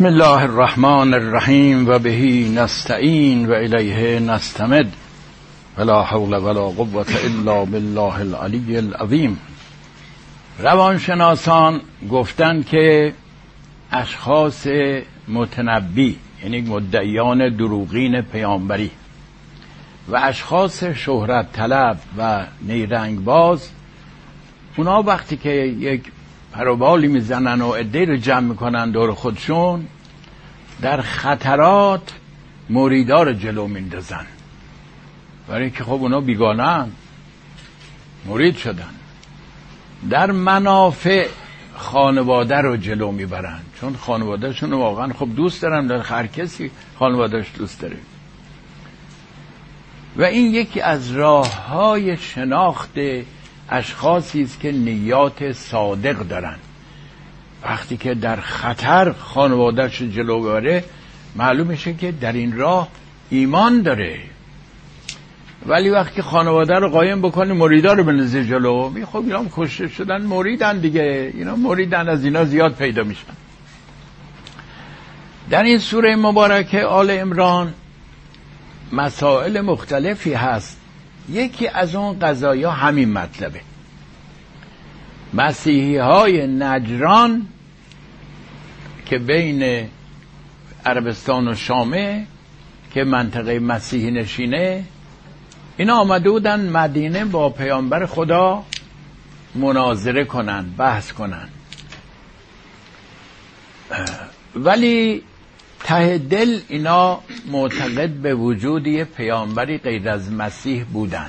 بسم الله الرحمن الرحیم و بهی نستعین و الیه نستمد. ولا حول ولا قوة الا بالله العلی العظیم. روانشناسان گفتند که اشخاص متنبی یعنی مدعیان دروغین پیامبری و اشخاص شهرت طلب و نیرنگ باز اونا وقتی که یک پروبالی می‌زنن و عده رو جمع می‌کنن دور خودشون در خطرات مریدا رو جلو میندازن. برای که خب اونا بیگانه مرید شدن. در منافع خانواده رو جلو می‌برن. چون خانوادهشون واقعا خب دوست دارن در هر کسی خانوادهش دوست داره. و این یکی از راه های شناخت اشخاصی است که نیات صادق دارن وقتی که در خطر خانوادهش جلو بره معلوم میشه که در این راه ایمان داره. ولی وقتی خانواده رو قایم بکنه مریدا رو بنزه جلو می خب اینا کشته شدن مریدن دیگه. اینا مریدن از اینا زیاد پیدا میشن. در این سوره مبارکه آل امران مسائل مختلفی هست یکی از اون قضایا همین مطلبه. مسیحی های نجران که بین عربستان و شامه که منطقه مسیحی نشینه اینا آمده بودن مدینه با پیامبر خدا مناظره کنن بحث کنن. ولی ته دل اینا معتقد به وجود یه پیامبری غیر از مسیح بودن.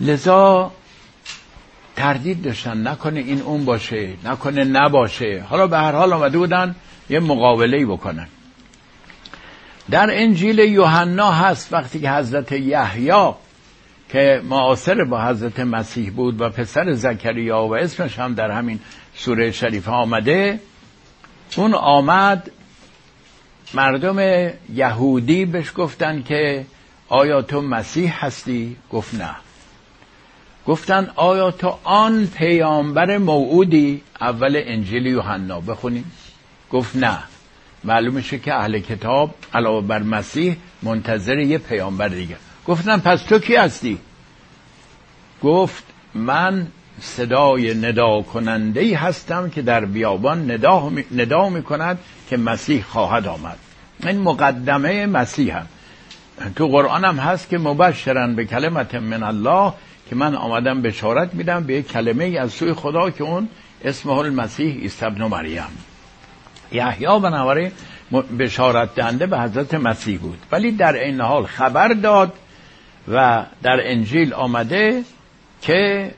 لذا تردید داشتن نکنه این اون باشه نکنه نباشه. حالا به هر حال آمده بودن یه مقابله بکنن. در انجیل یوحنا هست وقتی که حضرت یحیی که معاصر با حضرت مسیح بود و پسر زکریا و اسمش هم در همین سوره شریفه آمده اون آمد مردم یهودی بهش گفتن که آیا تو مسیح هستی؟ گفت نه. گفتن آیا تو آن پیامبر موعودی؟ اول انجیل یوحنا بخونیم. گفت نه. معلوم میشه که اهل کتاب علاوه بر مسیح منتظر یه پیامبر دیگه. گفتن پس تو کی هستی؟ گفت من صدای ندا کننده ای هستم که در بیابان ندا, ندا می کند که مسیح خواهد آمد. این مقدمه مسیح هم. تو قرآن هم هست که مبشرن به کلمت من الله که من آمدم بشارت میدم به یک کلمه از سوی خدا که اون اسمه المسیح است ابن مریم. یحیی بنابراین بشارت دهنده به حضرت مسیح بود. ولی در این حال خبر داد و در انجیل آمده که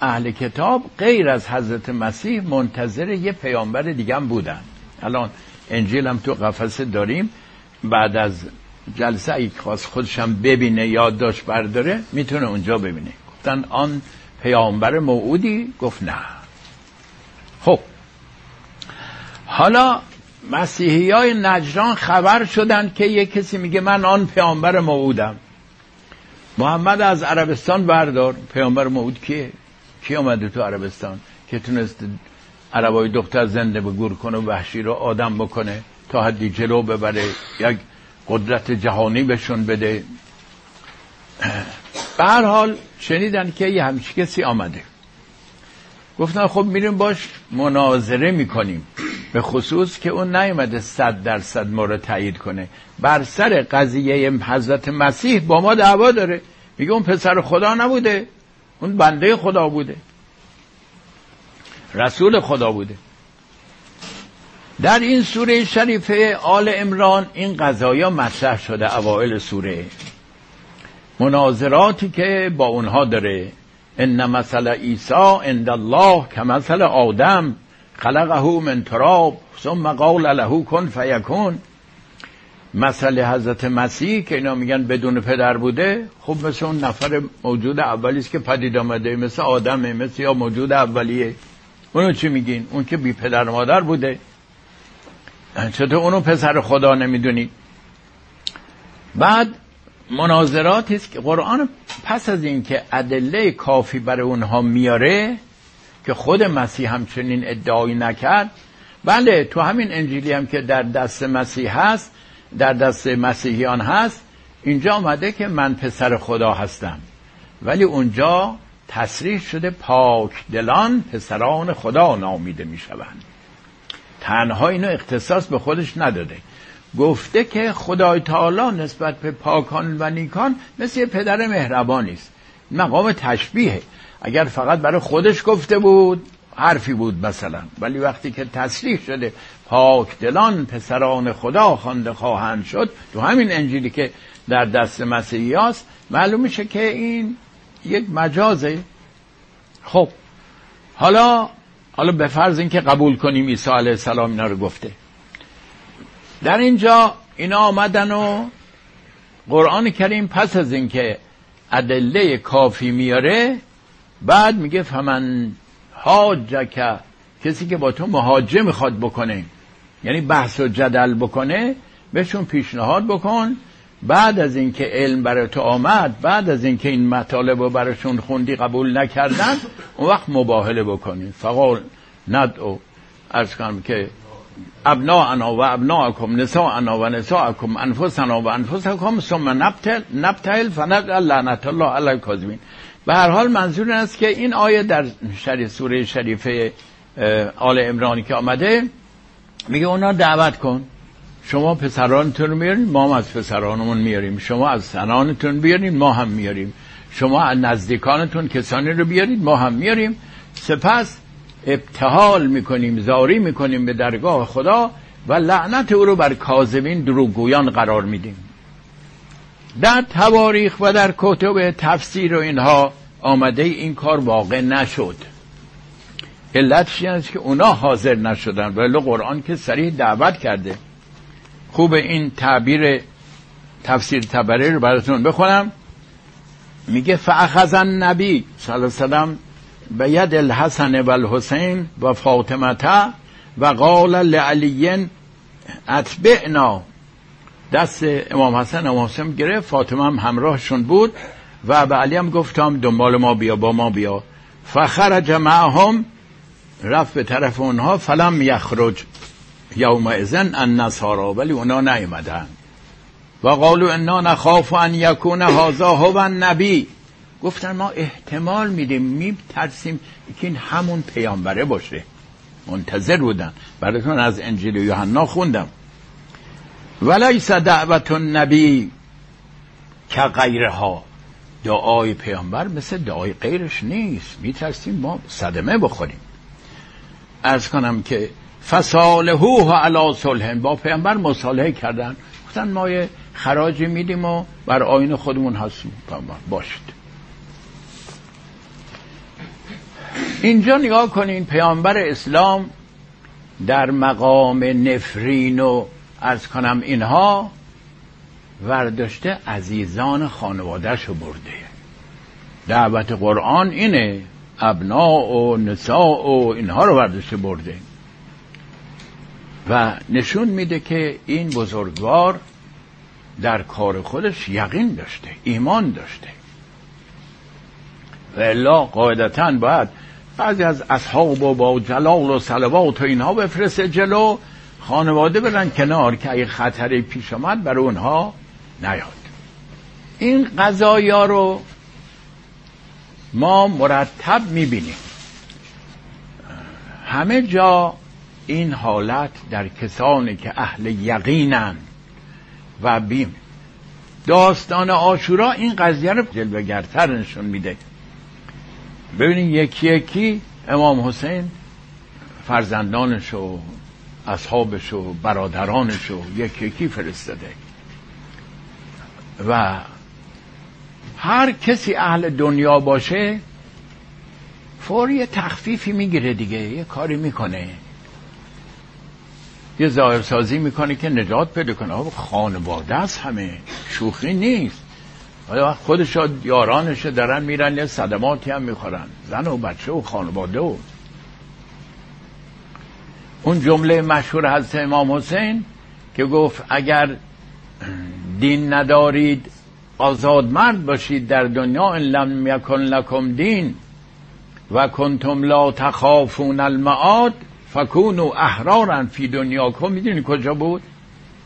اهل کتاب غیر از حضرت مسیح منتظر یه پیامبر دیگه هم بودن. الان انجیل هم تو قفسه داریم. بعد از جلسه ای خواست خودشم ببینه یادداشت برداره می‌تونه اونجا ببینه. گفتن آن پیامبر موعودی؟ گفت نه. خب. حالا مسیحی های نجران خبر شدن که یه کسی میگه من آن پیامبر موعودم. محمد از عربستان بردار. پیامبر موعود کیه؟ کی آمده تو عربستان که تونست عربای دختر زنده به گور کنه و وحشی رو آدم بکنه تا حدی جلو ببره یک قدرت جهانی بهشون بده. به هر حال شنیدن که یه همچی کسی آمده. گفتن خب میریم باش مناظره می‌کنیم. به خصوص که اون نیومده صد درصد ما رو تایید کنه. بر سر قضیه حضرت مسیح با ما دعوا داره. میگه اون پسر خدا نبوده. اون بنده خدا بوده. رسول خدا بوده. در این سوره شریفه آل امران این قضایا مطرح شده اوائل سوره. مناظراتی که با اونها داره. ان مثل عیسی عند الله که مثل آدم خلقه من تراب ثم قال له کن فیکون. مسئله حضرت مسیح که اینا میگن بدون پدر بوده خب مثل اون نفر موجود اولی است که پدید آمده مثل آدمه مثل یا موجود اولیه. اونو چی میگین؟ اون که بی پدر مادر بوده. چطور اونو پسر خدا نمی‌دونی؟ بعد مناظراتی است که قرآن پس از اینکه ادله کافی برای اونها میاره که خود مسیح همچنین ادعایی نکرد بله تو همین انجیلی هم که در دست مسیح هست در دست مسیحیان هست اینجا آمده که من پسر خدا هستم. ولی اونجا تصریح شده پاک دلان پسران خدا نامیده می شوند. تنها اینو اختصاص به خودش نداده. گفته که خدای تعالی نسبت به پاکان و نیکان مثل یه پدر مهربانی است. مقام تشبیه اگر فقط برای خودش گفته بود حرفی بود مثلا. ولی وقتی که تصریح شده پاک دلان پسران خدا خوانده خواهند شد تو همین انجیلی که در دست مسیحی معلوم میشه که این یک مجازه. خب حالا حالا به فرض اینکه قبول کنیم عیسی علیه السلام اینا رو گفته. در اینجا اینا آمدن و قرآن کریم پس از اینکه ادله کافی میاره بعد میگه فمن حاجک. کسی که با تو مهاجه می‌خواد بکنه. یعنی بحث و جدل بکنه بهشون پیشنهاد بکن. بعد از اینکه علم برای تو آمد بعد از اینکه این مطالب رو براشون خوندی قبول نکردن اون وقت مباهله بکنی. فقال ندعو. ارز کنم که انا و ابناءکم انا و نساءکم انفسنا و انفسکم ثم نبتل نبتل فنقل لعنت الله علی الکاذبین. به هر حال منظور است که این آیه در شریف سوره شریفه آل عمرانی که آمده میگه اونا دعوت کن. شما پسرانتون میارین ما هم از پسرانمون میاریم. شما از زنانتون بیارین ما هم میاریم. شما از نزدیکانتون کسانی رو بیارید ما هم میاریم. سپس ابتحال می‌کنیم زاری می‌کنیم به درگاه خدا و لعنت او رو بر کاذبین دروغگویان قرار میدیم. در تواریخ و در کتب تفسیر و اینها آمده این کار واقع نشد. علتش است که اونا حاضر نشدن؟ ولی قرآن که سریع دعوت کرده. خوب این تعبیر تفسیر تبری رو براتون بخونم. میگه فاخذ النبی صلی الله وسلم به ید الحسن و الحسین و فاطمته و قال لعلی اتبعنا. دست امام حسن امام حسین گرفت فاطمه هم همراهشون بود. و به علی هم گفتم دنبال ما بیا با ما بیا. فخرج معهم رفت به طرف اونها فلم یخرج یوم ازن ان نصارا ولی اونا نیومدن. و قالو انا نخاف ان یکون هازا هو نبی گفتن ما احتمال میدیم میترسیم که این همون پیامبره باشه. منتظر بودن. براتون از انجیل یوحنا خوندم. ولیس دعوت النبی که غیرها. دعای پیامبر مثل دعای غیرش نیست. میترسیم ما صدمه بخوریم. ارز کنم که فصالهو علا صلح. با پیامبر مصالحه کردن. گفتن ما یه خراجی میدیم و بر آین خودمون هستیم. باشید. اینجا نگاه کنین پیامبر اسلام در مقام نفرین و از کنم اینها ورداشته عزیزان خانوادهش رو برده. دعوت قرآن اینه ابنا و نساء و اینها رو ورداشته برده. و نشون میده که این بزرگوار در کار خودش یقین داشته ایمان داشته. و الا قاعدتا باید بعضی از اصحاب و با جلال و صلوات و اینها بفرسته جلو خانواده برن کنار که اگه خطری پیش آمد برای اونها نیاد. این قضایا رو ما مرتب می‌بینیم. همه جا این حالت در کسانی که اهل یقینن و بیم. داستان آشورا این قضیه رو جلوگرتر نشون میده. ببینید یکی یکی امام حسین فرزندانش و اصحابش و برادرانش و یکی یکی فرستاده. و هر کسی اهل دنیا باشه فوری تخفیفی می‌گیره دیگه یه کاری می‌کنه. یه ظاهرسازی می‌کنه که نجات پیدا کنه. خانواده است همه شوخی نیست. خودش و یارانش دارن میرن یه صدماتی هم می‌خورن. زن و بچه و خانواده و. اون جمله مشهور حضرت امام حسین که گفت اگر دین ندارید آزاد مرد باشید در دنیا ان لم یکن لکم دین و کنتم لا تخافون المعاد فکون و احرارن فی دنیا کن می‌دونی کجا بود؟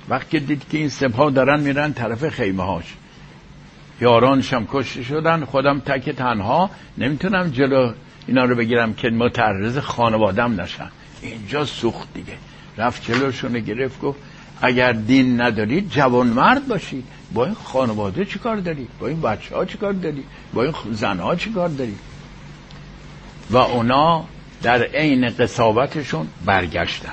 وقتی دید که این سپاه دارن میرن طرف خیمه هاش یارانش هم کشته شدن خودم تک تنها نمی‌تونم جلو اینا رو بگیرم که متعرض خانوادم نشن. اینجا سوخت دیگه. رفت جلوشونه گرفت گفت اگر دین ندارید جوان مرد باشید با این خانواده چی کار دارید با این بچه ها چی کار دارید با این زن ها چی کار دارید و اونا در عین قصاوتشون برگشتن.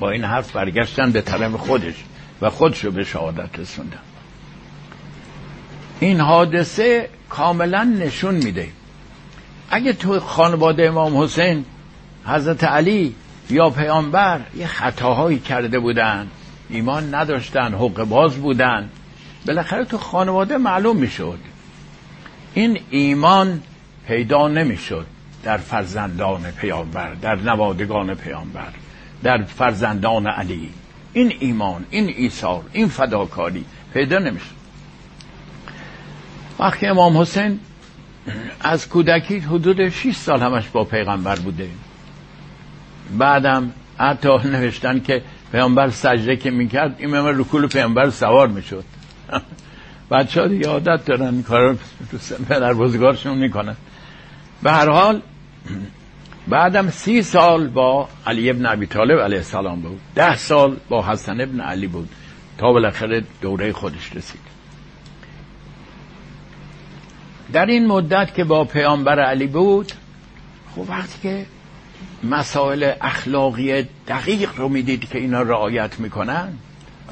با این حرف برگشتن به طرف خودش و خودشو به شهادت رسوندن. این حادثه کاملا نشون میده. اگه تو خانواده امام حسین حضرت علی یا پیامبر یه خطاهایی کرده بودن ایمان نداشتن حق باز بودن. بالاخره تو خانواده معلوم می‌شد. این ایمان پیدا نمی‌شد در فرزندان پیامبر در نوادگان پیامبر در فرزندان علی. این ایمان این ایثار این فداکاری پیدا نمی‌شد. وقتی امام حسین از کودکی حدود 6 سال همش با پیغمبر بوده. بعدم حتی نوشتن که پیامبر سجده که می‌کرد این رو رکول پیامبر سوار می‌شد. بچه ها دیگه عادت دارن کار پدر بزرگارشون می‌کنن. به هر حال بعدم سی سال با علی ابن ابی طالب علیه السلام بود. ده سال با حسن ابن علی بود. تا بالاخره دوره خودش رسید. در این مدت که با پیامبر علی بود خب وقتی که مسائل اخلاقی دقیق رو می‌دید که اینا رعایت می‌کنن؟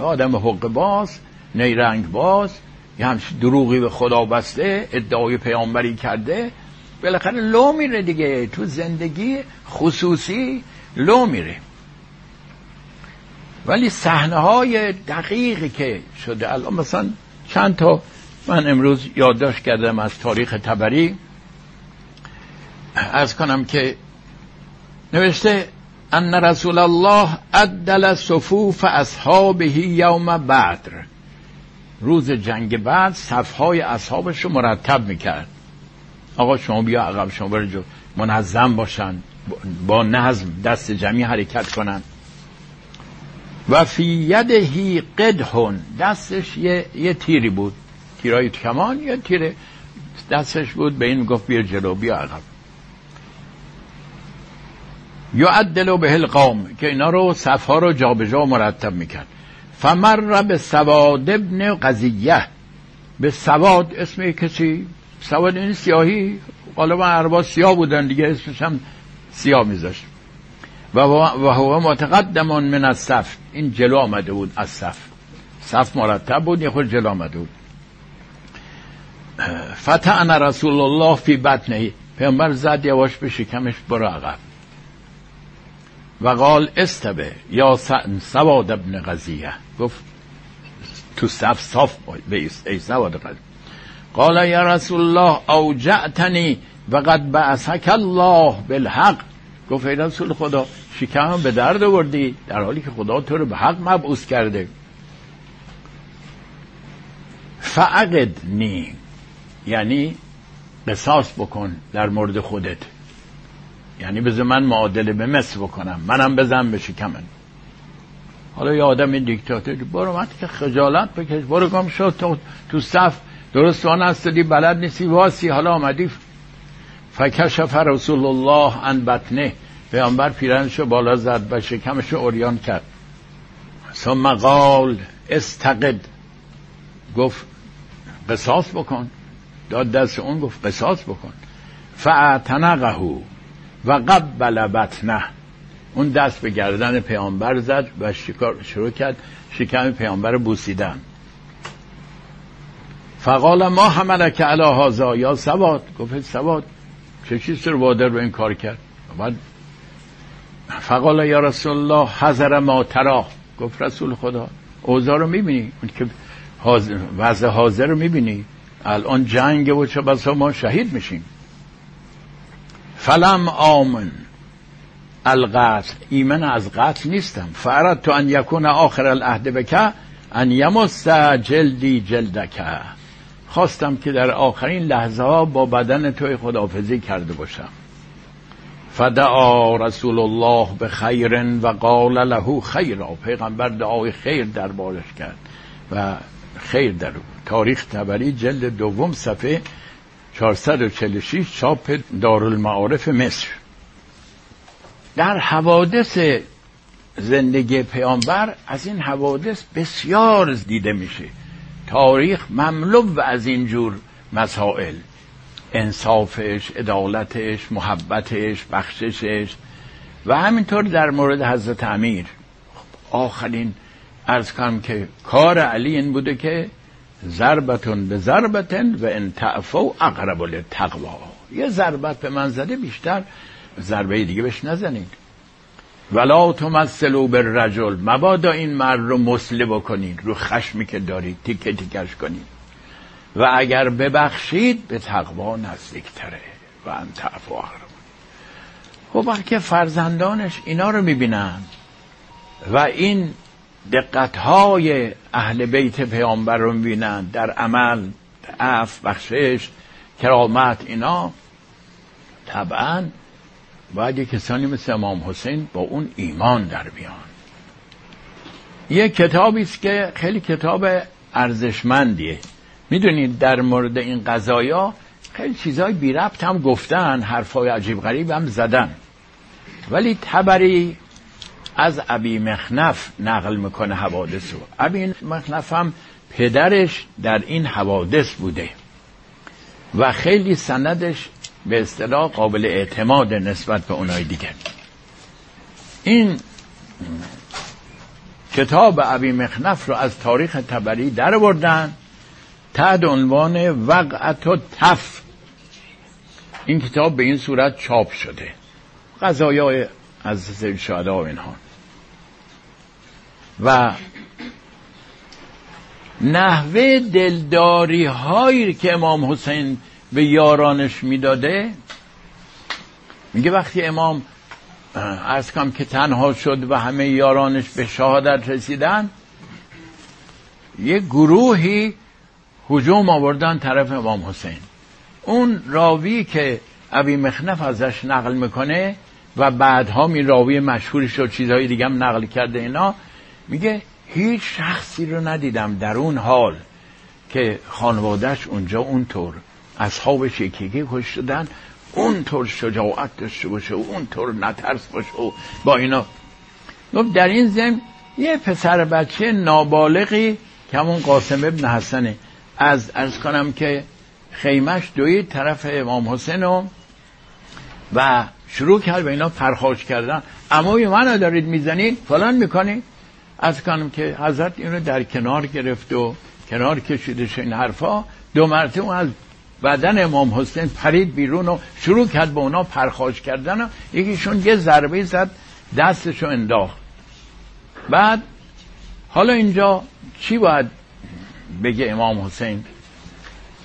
آدم حق باز نیرنگ باز یه همش دروغی به خدا بسته ادعای پیامبری کرده بالاخره لو میره دیگه. تو زندگی خصوصی لو میره. ولی صحنه های دقیقی که شده الان مثلا چند تا من امروز یادداشت کردم از تاریخ تبری. از کنم که نوشته ان رسول الله عدل صفوف اصحابه یوم بدر. روز جنگ بعد صفهای اصحابش رو مرتب می‌کرد. آقا شما بیا عقب شما برو منظم باشن با نظم دست جمعی حرکت کنن. و فی یدهی قدهن دستش یه, یه تیری بود. تیرای کمان یا تیر دستش بود. به این گفت بیا جلو بیا عقب. یا عدلو به القام که اینا رو صفها رو جابجا جا مرتب می‌کرد. فمر به سواد ابن قضیه. به سواد اسم کسی سواد این سیاهی غالبا عربا سیاه بودن دیگه اسمش هم سیاه میذاشت. و هو متقدم من از صف این جلو آمده بود از صف. صف مرتب بود یه خود جلو آمده بود. فتعن رسول الله فی بطنه. پیامبر زد یواش به شکمش برو عقب. و قال استبه یا سواد ابن قضیه گفت تو صف صاف بیست ای سواد قضیه قال یا رسول الله اوجعتنی و قد بعثک الله بالحق. گفت ای رسول خدا شکمم به درد آوردی در حالی که خدا تو رو به حق مبعوث کرده. فعقدنی یعنی قصاص بکن در مورد خودت. یعنی بذار من معادله به مصر بکنم. منم بزن به شکمن حالا یه آدم دیکتاتور برو من که خجالت بکش. برو گم شد تو, تو صف درست وان هستدی بلد نیستی. واسی. حالا آمدی. فکشف رسول الله ان بطنه. پیامبر پیرنشو بالا زد و شکمشو اوریان کرد. ثم قال استقد. گفت قصاص بکن. داد دست اون گفت قصاص بکن. فاعتنقه. و قبل بطنه. اون دست به گردن پیامبر زد و شکار شروع کرد شکم پیامبر بوسیدن. فقال ما حمله که علا هازا یا سواد؟ گفت سواد چه چیز رو وادر رو این کار کرد؟ بعد فقال یا رسول الله حضر ما ترا. گفت رسول خدا اوضاع رو می‌بینی؟ اون که وضع حاضر رو می‌بینی؟ الان جنگ و چه بسا ما شهید میشیم. فلم آمن. القتل ایمن از قتل نیستم. فرد تو ان یکون آخر العهد بکه ان یمس جلدی جلدکه خواستم که در آخرین لحظه ها با بدن توی خدافزی کرده باشم. فدعا رسول الله به خیر و قال له خیرا. پیغمبر دعای خیر دربارش کرد و خیر در تاریخ تبری جلد دوم صفحه 446 چاپ دارالمعارف مصر. در حوادث زندگی پیامبر از این حوادث بسیار دیده میشه. تاریخ مملو از این جور مسائل. انصافش عدالتش محبتش بخششش و همینطور در مورد حضرت امیر. آخرین ارز کنم که کار علی این بوده که ضربتون به ضربتن و ان تعفو اقرب للتقوا یه ضربت به من زده بیشتر ضربه دیگه بهش نزنید. ولا تمثلوا بالرجل. مبادا این مرد رو مسله بکنید رو خشمی که دارید تیکه تیکش کنید. و اگر ببخشید به تقوا نزدیکتره. و ان تعفو اقرب. خب که فرزندانش اینا رو می‌بینن و این دقتهای اهل بیت پیامبر رو می‌بینن در عمل عف بخشش کرامت اینا. طبعا باید کسانی مثل امام حسین با اون ایمان در بیان. یه کتابی است که خیلی کتاب ارزشمندیه. می‌دونید در مورد این قضایا خیلی چیزای بی ربط هم گفتن حرفای عجیب غریب هم زدن. ولی تبری از ابی مخنف نقل می‌کنه حوادث رو. ابی مخنف هم پدرش در این حوادث بوده و خیلی سندش به اصطلاح قابل اعتماد نسبت به اونای دیگه. این کتاب ابی مخنف رو از تاریخ تبری در بردن تحت عنوان وقعت و تف این کتاب به این صورت چاپ شده. قضایای از شهدا و اینها. و نحوه دلداری هایی که امام حسین به یارانش می‌داده میگه وقتی امام از کم که تنها شد و همه یارانش به شهادت رسیدن یه گروهی هجوم آوردن طرف امام حسین. اون راوی که ابی مخنف ازش نقل می‌کنه و بعدها می راوی مشهوری شد چیزهای دیگه هم نقل کرده اینا میگه هیچ شخصی رو ندیدم در اون حال که خانوادهش اونجا اونطور اصحابش یکی کش شدن اونطور شجاعت داشته باشه و اونطور نترس باشه و با اینا. در این زم یه پسر بچه نابالغی که همون قاسم ابن حسنه. از ارز کنم که خیمش دوید طرف امام حسین و شروع کرد به اینا پرخاش کردن. اما منو دارید می‌زنید؟ فلان می‌کنید از کنم که حضرت اینو در کنار گرفت و کنار کشیدش این حرفا دو مرتبه از بدن امام حسین پرید بیرون و شروع کرد به اونا پرخاش کردن و یکیشون یه ضربه زد دستشو انداخت. بعد حالا اینجا چی باید بگه امام حسین؟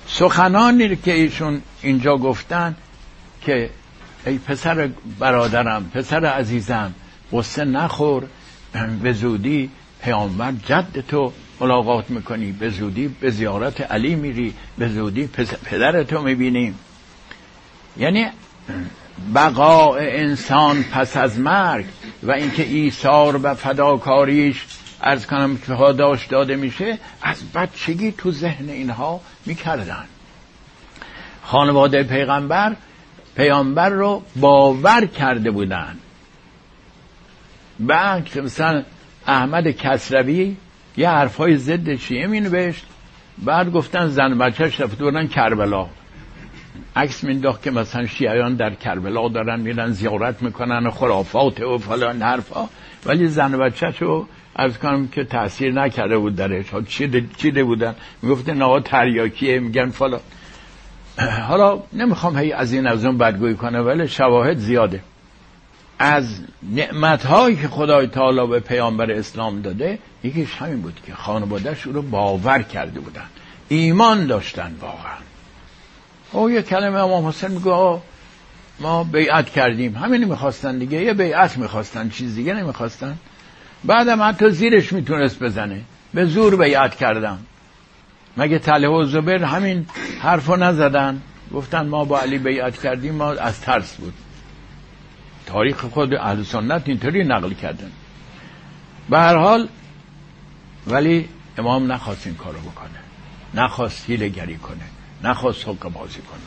سخنانی که ایشون اینجا گفتن که ای پسر برادرم پسر عزیزم قصه نخور به زودی پیامبر جد تو ملاقات می‌کنی به زودی به زیارت علی میری به زودی پدرتو می‌بینیم یعنی بقاء انسان پس از مرگ و اینکه ایثار و فداکاریش از کنم که داشت داده میشه از بچگی تو ذهن اینها می‌کردن. خانواده پیغمبر پیامبر رو باور کرده بودن. بعد مثلا احمد کسروی یه حرفای ضد شیعه می نوشت. بعد گفتن زن بچهش رفته بودن کربلا. عکس مینداخت که مثلا شیعیان در کربلا دارن میرن زیارت می‌کنن و خرافات و فلان حرفا. ولی زن بچهش رو از کنم که تاثیر نکرده بود درش. چیده, چیده بودن؟ می‌گفتن آقا تریاکیه میگن فلان. حالا نمی‌خوام هی از این از اون بدگویی کنه ولی شواهد زیاده. از نعمت هایی که خدای تعالی به پیامبر اسلام داده یکیش همین بود که خانوادهش او رو باور کرده بودن ایمان داشتن واقعا. او یه کلمه امام حسین میگه ما بیعت کردیم. همین می‌خواستن دیگه یه بیعت می‌خواستن چیز دیگه نمی‌خواستن. بعدم حتی زیرش می‌تونست بزنه. به زور بیعت کردم. مگه طلحه و زبر همین حرفو نزدن؟ گفتن ما با علی بیعت کردیم ما از ترس بود. تاریخ خود اهل سنت اینطوری نقل کردن. به هر حال ولی امام نخواست این کارو بکنه. نخواست حیله گری کنه. نخواست حق بازی کنه.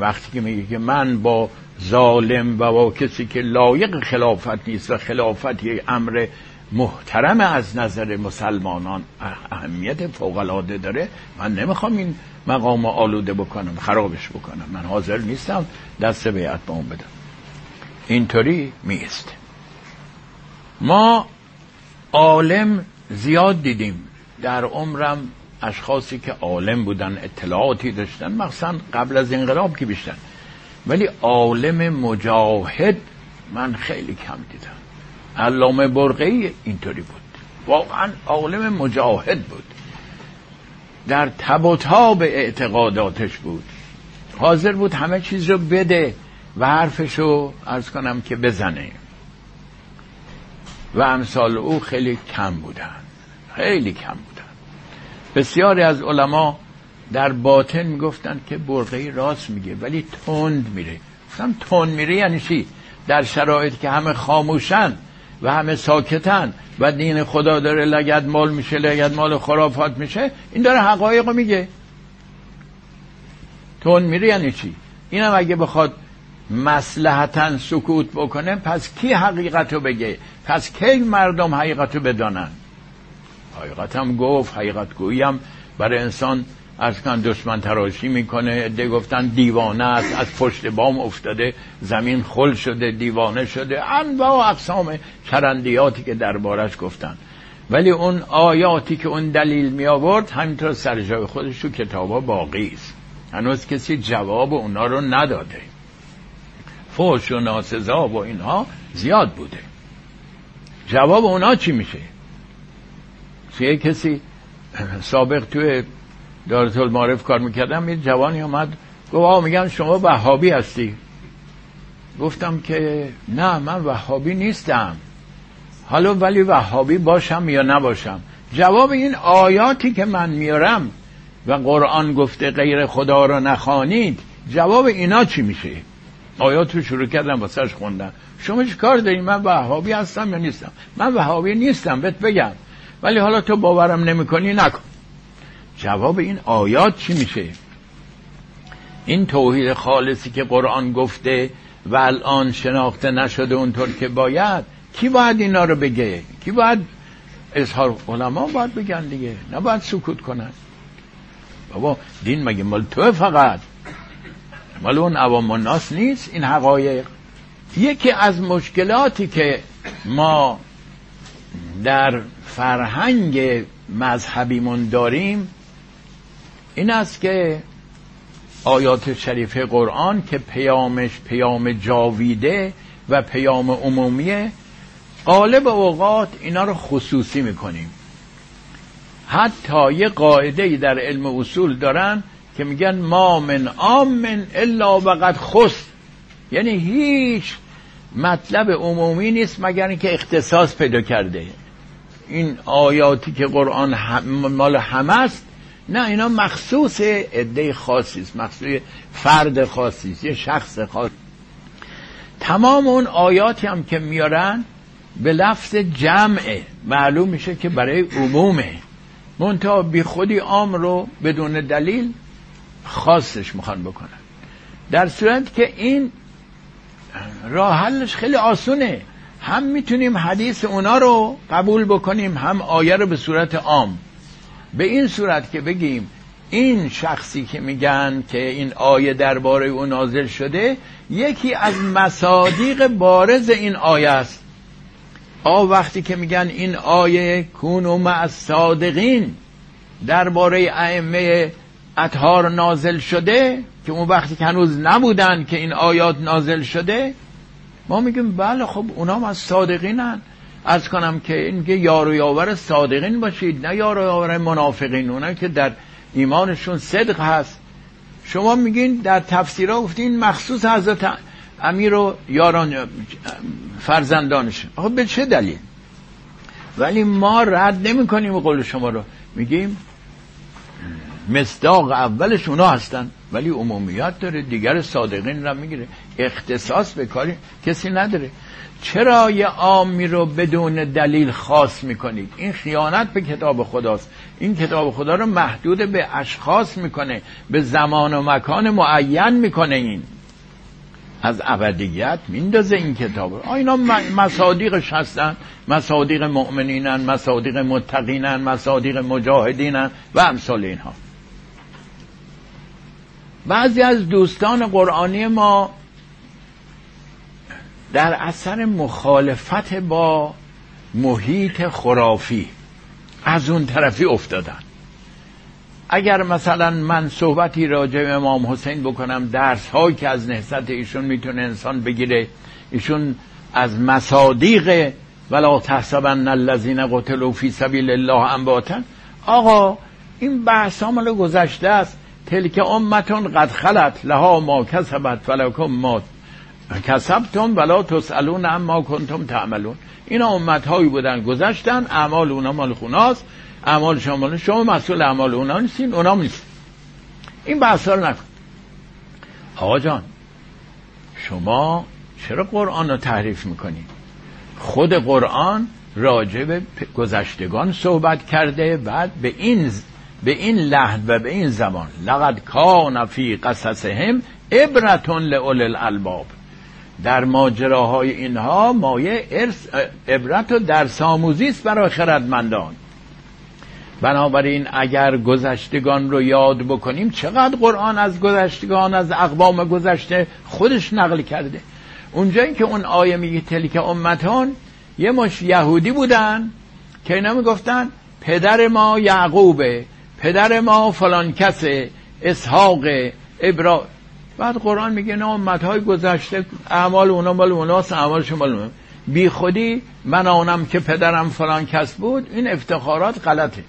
وقتی که میگه که من با ظالم و با کسی که لایق خلافت نیست و خلافت یک امر محترم از نظر مسلمانان اهمیت فوقالعاده داره من نمی‌خوام این مقام آلوده بکنم خرابش بکنم. من حاضر نیستم دست بیعت با اون بدم. اینطوری میست ما عالم زیاد دیدیم. در عمرم اشخاصی که عالم بودن اطلاعاتی داشتن مخصوصا قبل از انقلاب که بیشتن ولی عالم مجاهد من خیلی کم دیدم. علامه برقی اینطوری بود. واقعا عالم مجاهد بود. در تب و تاب اعتقاداتش بود. حاضر بود همه چیز رو بده. و حرفش رو ارز کنم که بزنه. و امثال او خیلی کم بودن. خیلی کم بودن. بسیاری از علما در باطن می‌گفتن که برقی راست میگه ولی تند میره. گفتم تند میره یعنی چی؟ در شرایط که همه خاموشن و همه ساکتن و دین خدا داره لگد مال میشه لگد مال خرافات میشه این داره حقایق میگه. تون میره یعنی چی؟ اینم اگه بخواد مسلحتا سکوت بکنه پس کی حقیقت رو بگه؟ پس کی مردم حقیقت رو بدانن؟ حقیقت هم گفت حقیقت گویم برای انسان از کن دشمن تراشی می‌کنه. ده گفتن دیوانه است از پشت بام افتاده زمین خل شده دیوانه شده. انواع اقسام چرندیاتی که دربارش گفتن. ولی اون آیاتی که اون دلیل می آورد همینطور سر جای خودش تو کتابا باقی است. هنوز کسی جواب اونا رو نداده. فوش و ناسزا و اینها زیاد بوده. جواب اونا چی میشه؟ یه کسی سابق توی دارت المعارف کار می‌کردم یه جوانی آمد گفت آقا میگن شما وهابی هستی. گفتم که نه من وهابی نیستم. حالا ولی وهابی باشم یا نباشم؟ جواب این آیاتی که من میارم و قرآن گفته غیر خدا را نخوانید جواب اینا چی میشه؟ آیات رو شروع کردم واسهش خوندم. شما چی کار داری من وهابی هستم یا نیستم؟ من وهابی نیستم بهت بگم. ولی حالا تو باورم نمی‌کنی نکن. جواب این آیات چی میشه؟ این توحید خالصی که قرآن گفته و الان شناخته نشده اونطور که باید کی باید اینا رو بگه؟ کی باید؟ اظهار علما باید بگن دیگه. نباید سکوت کنن. بابا دین مگه مال تو فقط؟ مال اون عوام الناس نیست این حقایق. یکی از مشکلاتی که ما در فرهنگ مذهبیمون داریم این است که آیات شریف قرآن که پیامش پیام جاویده و پیام عمومیه قالب اوقات اینا رو خصوصی می‌کنیم. حتی یه قاعده در علم اصول دارن که میگن ما من آمن الا وقد خص یعنی هیچ مطلب عمومی نیست مگر اینکه اختصاص پیدا کرده. این آیاتی که قرآن مال همه است نه اینا مخصوص عده خاصی است مخصوص فرد خاصی است یه شخص خاص. تمام اون آیاتی هم که میارن به لفظ جمعه معلوم میشه که برای عمومه. منتها بی خودی عام رو بدون دلیل خاصش می‌خوان بکنن. در صورت که این راه حلش خیلی آسونه. هم می‌تونیم حدیث اونا رو قبول بکنیم هم آیه رو به صورت عام. به این صورت که بگیم این شخصی که میگن که این آیه درباره او نازل شده یکی از مصادیق بارز این آیه است. آ وقتی که میگن این آیه کونو مع صادقین درباره ائمه اطهار نازل شده که اون وقتی که هنوز نبودن که این آیات نازل شده ما میگیم بله خب اونام از صادقینن. از کنم که این که یار و یاور صادقین باشید نه یار و یاور منافقین اونا که در ایمانشون صدق هست. شما میگین در تفسیرها گفتین مخصوص حضرت امیر و یاران فرزندانش. خب به چه دلیل؟ ولی ما رد نمی کنیم قول شما رو. میگیم مصداق اولش اونا هستن. ولی عمومیت داره دیگر صادقین را می‌گیره. اختصاص به کاری کسی نداره. چرا یه عامی رو بدون دلیل خاص می‌کنید؟ این خیانت به کتاب خداست. این کتاب خدا رو محدود به اشخاص می‌کنه. به زمان و مکان معین می‌کنه این. از ابدیت میندازه این کتاب رو. اینا مصادیقش هستن. مصادیق مؤمنینن مصادیق متقینن مصادیق مجاهدینن و امثال اینها. بعضی از دوستان قرآنی ما در اثر مخالفت با محیط خرافی از اون طرفی افتادن. اگر مثلا من صحبتی راجع به امام حسین بکنم درس هایی که از نهضت ایشون می‌تونه انسان بگیره ایشون از مصادیق ولا تحسبن الذين قتلوا فی سبیل الله امواتا. آقا این بحث مال گذشته است. تلک امتون قد خلت لها ما کسبت ولکم ما کسبتم ولا تسالون اما کنتم تعملون. اینا امت هایی بودن گذشتن اعمال اونا مال خوناست اعمال شما شما مسئول اعمال اونا نیستین اونا نیست این بحث رو نکن. آقا جان شما چرا قرآن رو تحریف می‌کنید خود قرآن راجع به گذشتگان صحبت کرده بعد به این به این لحن و به این زمان لقد کان فی قصصهم عبرتون لأول الالباب در ماجراهای اینها مایه ارث عبرت و در ساموزی است برای خردمندان. بنابراین اگر گذشتگان رو یاد بکنیم چقدر قرآن از گذشتگان از اقوام گذشته خودش نقل کرده. اونجایی که اون آیه میگه تلک امتان یه مش یهودی بودن که اینا می‌گفتن پدر ما یعقوبه. پدر ما فلان کسه اسحاق ابرا بعد قرآن میگه نه امتهای گذشته اعمال اونا مال اوناست اعمالشون مال اونا بی خودی من آنم که پدرم فلان کس بود این افتخارات غلطه.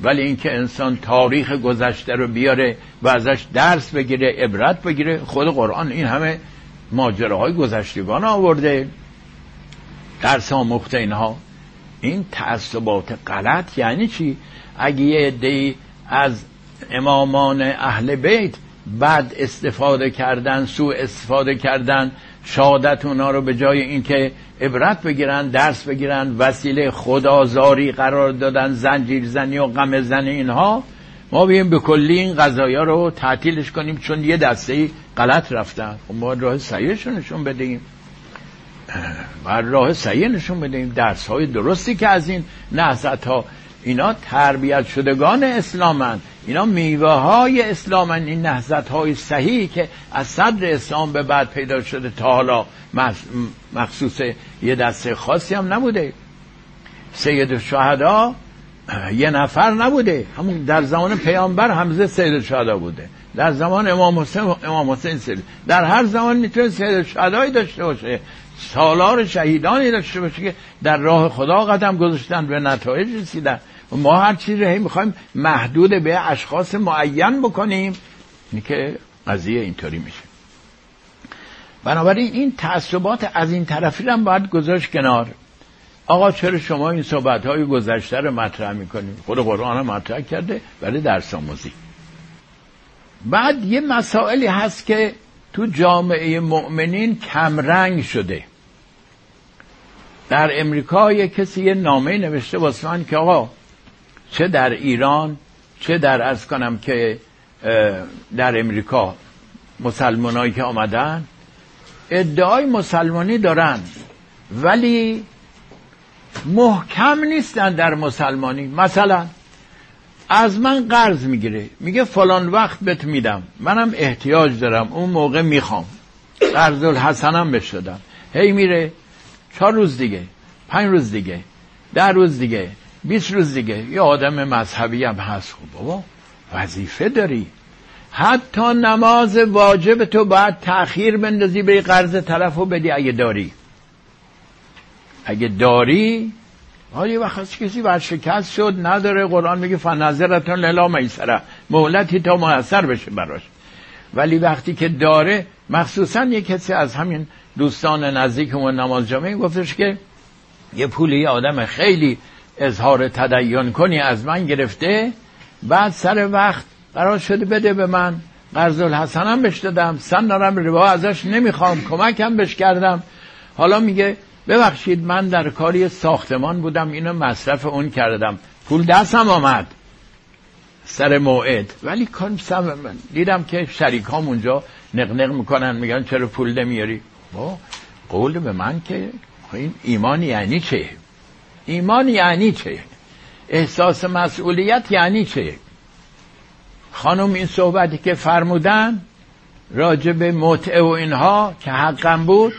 ولی اینکه انسان تاریخ گذشته رو بیاره و ازش درس بگیره عبرت بگیره خود قرآن این همه ماجراهای گذشتگان آورده. درس آموخته اینها. این تعصبات غلط یعنی چی؟ اگه یه عده از امامان اهل بیت بد استفاده کردن سوء استفاده کردن شادت اونا رو به جای اینکه عبرت بگیرن درس بگیرن وسیله خدازاری قرار دادن زنجیر زنی و غم زنی اینها ما بیم به کلی این قضایا رو تعطیلش کنیم چون یه دسته غلط رفتن. خب ما راه صحیحشون نشون بدهیم. بر راه صحیح نشون بدهیم. درس های درستی که از این نهزت ها اینا تربیت شدگان اسلامن. اینا میوه های اسلامن. این نهزت های صحیح که از صدر اسلام به بعد پیدا شده تا حالا. مخصوص یه دسته خاصی هم نبوده. سید شهدا یه نفر نبوده. همون در زمان پیامبر حمزه سید شهدا بوده. در زمان امام حسین امام حسین سید. در هر زمان می‌تونه سید شهدایی داشته باشه. سالار شهیدانی داشته باشه که در راه خدا قدم گذاشتن به نتایج رسیدن. ما هر چیزی رو می‌خوایم محدود به اشخاص معین بکنیم. اینه که قضیه اینطوری میشه. بنابراین این تعصبات از این طرفی هم باید گذاشت کنار. آقا چرا شما این صحبت های گذشته رو مطرح می‌کنیم خود قرآن مطرح کرده ولی درس آموزی. بعد یه مسائلی هست که تو جامعه مؤمنین کمرنگ شده. در امریکا یه کسی یه نامه نوشته واسه من که آقا چه در ایران چه در از کنم که در امریکا مسلمانایی که آمدن ادعای مسلمانی دارن ولی محکم نیستن در مسلمانی. مثلا از من قرض می‌گیره میگه فلان وقت بهت میدم منم احتیاج دارم اون موقع می‌خوام. قرض الحسنم بهش دادم. هی میره چهار روز دیگه پنج روز دیگه ده روز دیگه. بیست روز دیگه. یه آدم مذهبی هم هست. خب بابا وظیفه داری. حتی نماز واجب تو باید تأخیر بندازی به قرض طرف رو بدی. اگه داری. اگه داری یه وقت کسی ورشکست شد نداره. قرآن میگه فنظرتون للا میسره. مهلتی تا موثر بشه براش. ولی وقتی که داره مخصوصا یه کسی از همین دوستان نزدیکمون نماز جامعه گفتش که یه پولی آدم خیلی اظهار تدین کنی از من گرفته بعد سر وقت قرار شده بده به من. قرض الحسن هم بهش دادم سن دارم ربا ازش نمی‌خوام کمکم بهش کردم. حالا میگه ببخشید من در کاری ساختمان بودم اینو مصرف اون کردم. پول دستم آمد. سر موعد. ولی من دیدم که شریکام اونجا نقنق می‌کنن میگن چرا پول نمیاری؟ با قول به من که این ایمان یعنی چه؟ ایمان یعنی چه احساس مسئولیت یعنی چه خانم این صحبتی که فرمودن راجع به متعه و اینها که حقم بود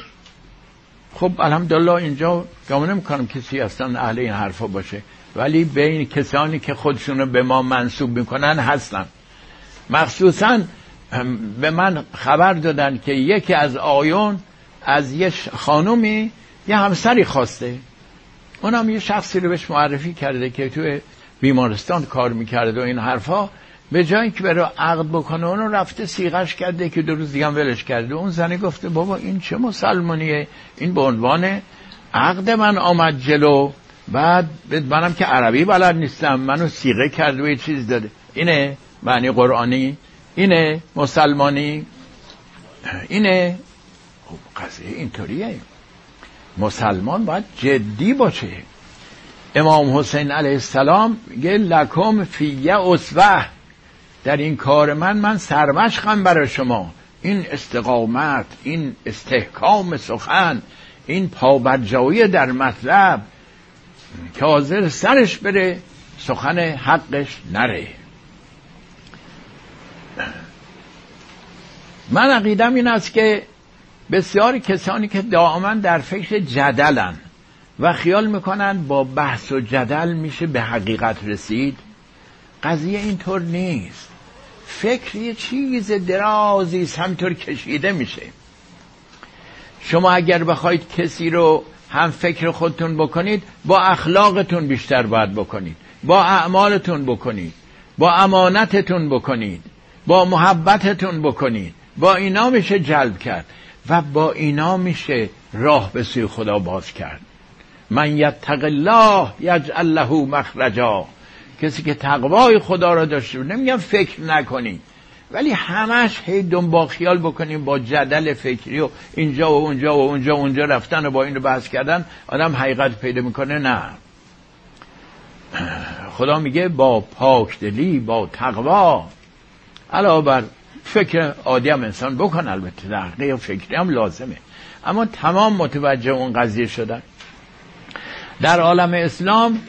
خب الحمدلله اینجا گمان نمی‌کنم کسی اصلا اهل این حرفا باشه ولی بین کسانی که خودشونو به ما منصوب می‌کنن هستن. مخصوصا به من خبر دادن که یکی از آیون از یه خانومی یه همسری خواسته. اونم یه شخصی رو بهش معرفی کرده که توی بیمارستان کار می‌کرده و این حرفا. به جایی که برای عقد بکنه اونو رفته سیغش کرده که دو روز دیگه ولش کرده. اون زنی گفته بابا این چه مسلمانیه؟ این به عنوان عقد من آمد جلو. بعد منم که عربی بلد نیستم. منو سیغه کرده و یه چیز داده. اینه معنی قرآنی. اینه مسلمانی. اینه. خب قضیه اینطوریه. مسلمان باید جدی باشه. امام حسین علیه السلام میگه لکم فیه اصوه در این کار من من سرمشقم برای شما. این استقامت این استحکام سخن این پابرجایی در مطلب که حاضر سرش بره سخن حقش نره. من عقیدم این است که بسیاری کسانی که دائما در فکر جدلن و خیال می‌کنن با بحث و جدل میشه به حقیقت رسید. قضیه اینطور نیست. فکر یه چیز درازی همطور کشیده میشه. شما اگر بخواید کسی رو هم فکر خودتون بکنید با اخلاقتون بیشتر باید بکنید. با اعمالتون بکنید. با امانتتون بکنید. با محبتتون بکنید. با اینا میشه جلب کرد. و با اینا میشه راه به سوی خدا باز کرد. من یتق الله یجعل له مخرجا. کسی که تقوای خدا را داشته نمیگم فکر نکنی ولی همش هی دنبال خیال بکنیم با جدل فکری و اینجا و اونجا و اونجا و اونجا رفتن و با این رو بحث کردن آدم حقیقت پیدا می‌کنه؟ نه. خدا میگه با پاکدلی با تقوا. علاوه بر فکر عادی انسان بکن البته تحقیق فکری هم لازمه. اما تمام متوجه اون قضیه شدن. در عالم اسلام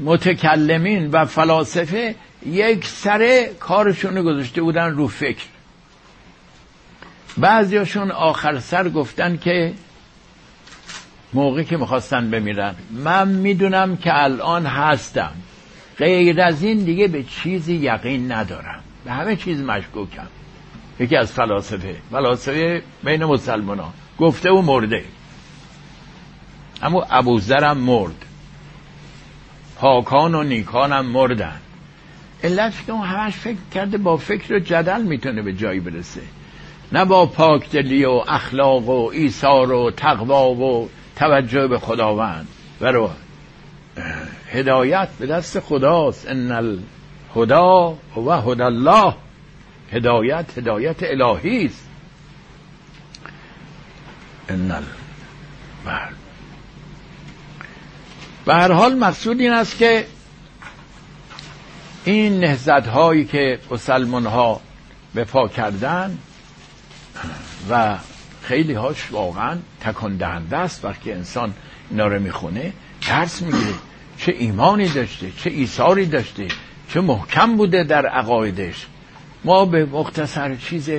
متکلمین و فلاسفه یک سره کارشون گذاشته بودن رو فکر. بعضیاشون آخر سر گفتن که موقعی که می‌خواستن بمیرن. من می‌دونم که الان هستم. غیر از این دیگه به چیزی یقین ندارم. به همه چیز مشکوکم. یکی از فلاسفه. فلاسفه بین مسلمان ها گفته و مرده. اما ابوذرم مرد. پاکان و نیکانم مردن. علت که اون همش فکر کرده با فکر و جدل می‌تونه به جایی برسه. نه با پاکدلی و اخلاق و ایثار و تقوا و توجه به خداوند. و هدایت به دست خداست. ان الهدا و هدا الله. هدایت هدایت الهی است. ان. به هر حال مقصود این است که این نهزت هایی که مسلمان ها به پا کردن و خیلی هاش واقعا تکان دهنده است. وقتی انسان اینا رو می‌خونه ترس می‌گیره. چه ایمانی داشته چه ایثاری داشته. چه محکم بوده در عقایدش. ما به مختصر چیز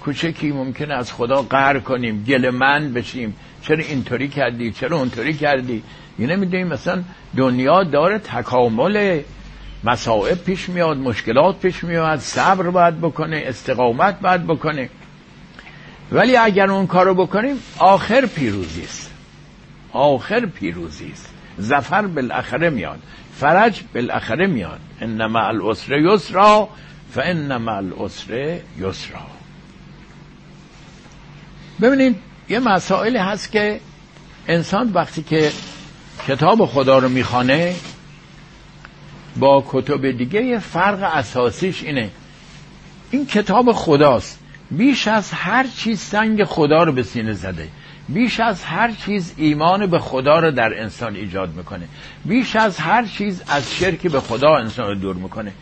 کوچکی ممکنه از خدا قهر کنیم گل من بشیم. چرا اینطوری کردی؟ چرا اونطوری کردی؟ یه نمی‌دونیم مثلا دنیا داره تکامل مسائب پیش میاد مشکلات پیش میاد صبر باید بکنه استقامت باید بکنه. ولی اگر اون کارو بکنیم آخر پیروزی است. آخر پیروزی است. زفر بالاخره میاد. فرج بالاخره میاد. انما الاسر یسرا فانما الاسر یسرا. ببینید یه مسائلی هست که انسان وقتی که کتاب خدا رو می‌خوانه با کتب دیگه فرق اساسیش اینه. این کتاب خداست. بیش از هر چیز سنگ خدا رو به سینه زده. بیش از هر چیز ایمان به خدا رو در انسان ایجاد می‌کنه. بیش از هر چیز از شرک به خدا انسان رو دور می‌کنه.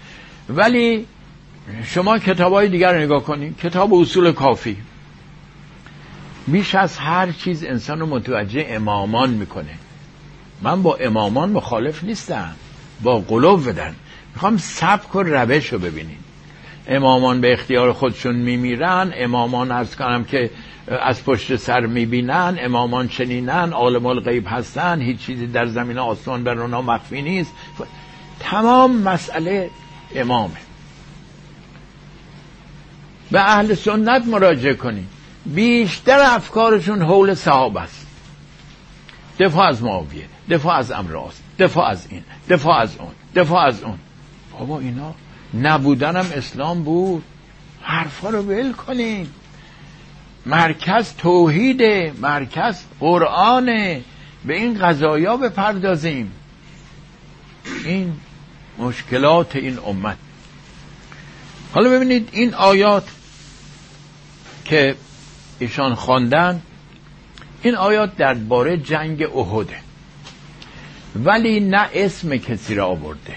ولی شما کتاب های دیگر رو نگاه کنید. کتاب اصول کافی. بیش از هر چیز انسان رو متوجه امامان می‌کنه. من با امامان مخالف نیستم. با قلوب بدن. می‌خوام سبک و روش رو ببینید. امامان به اختیار خودشون میمیرن. امامان ارز کنم که از پشت سر می‌بینن امامان چنینن عالم الغیب هستن هیچ چیزی در زمین آسمان بر اونا مخفی نیست. تمام مسئله امامه. به اهل سنت مراجعه کنید بیشتر افکارشون حول صحابه است. دفاع از معاویه دفاع از امراض دفاع از این دفاع از اون دفاع از اون. بابا اینا نبودنم اسلام بود. حرفا رو ول کنیم. مرکز توحیده مرکز قرآنه به این قضایا بپردازیم. این مشکلات این امت. حالا ببینید این آیات که ایشان خواندن این آیات درباره جنگ احده. ولی نه اسم کسی را آورده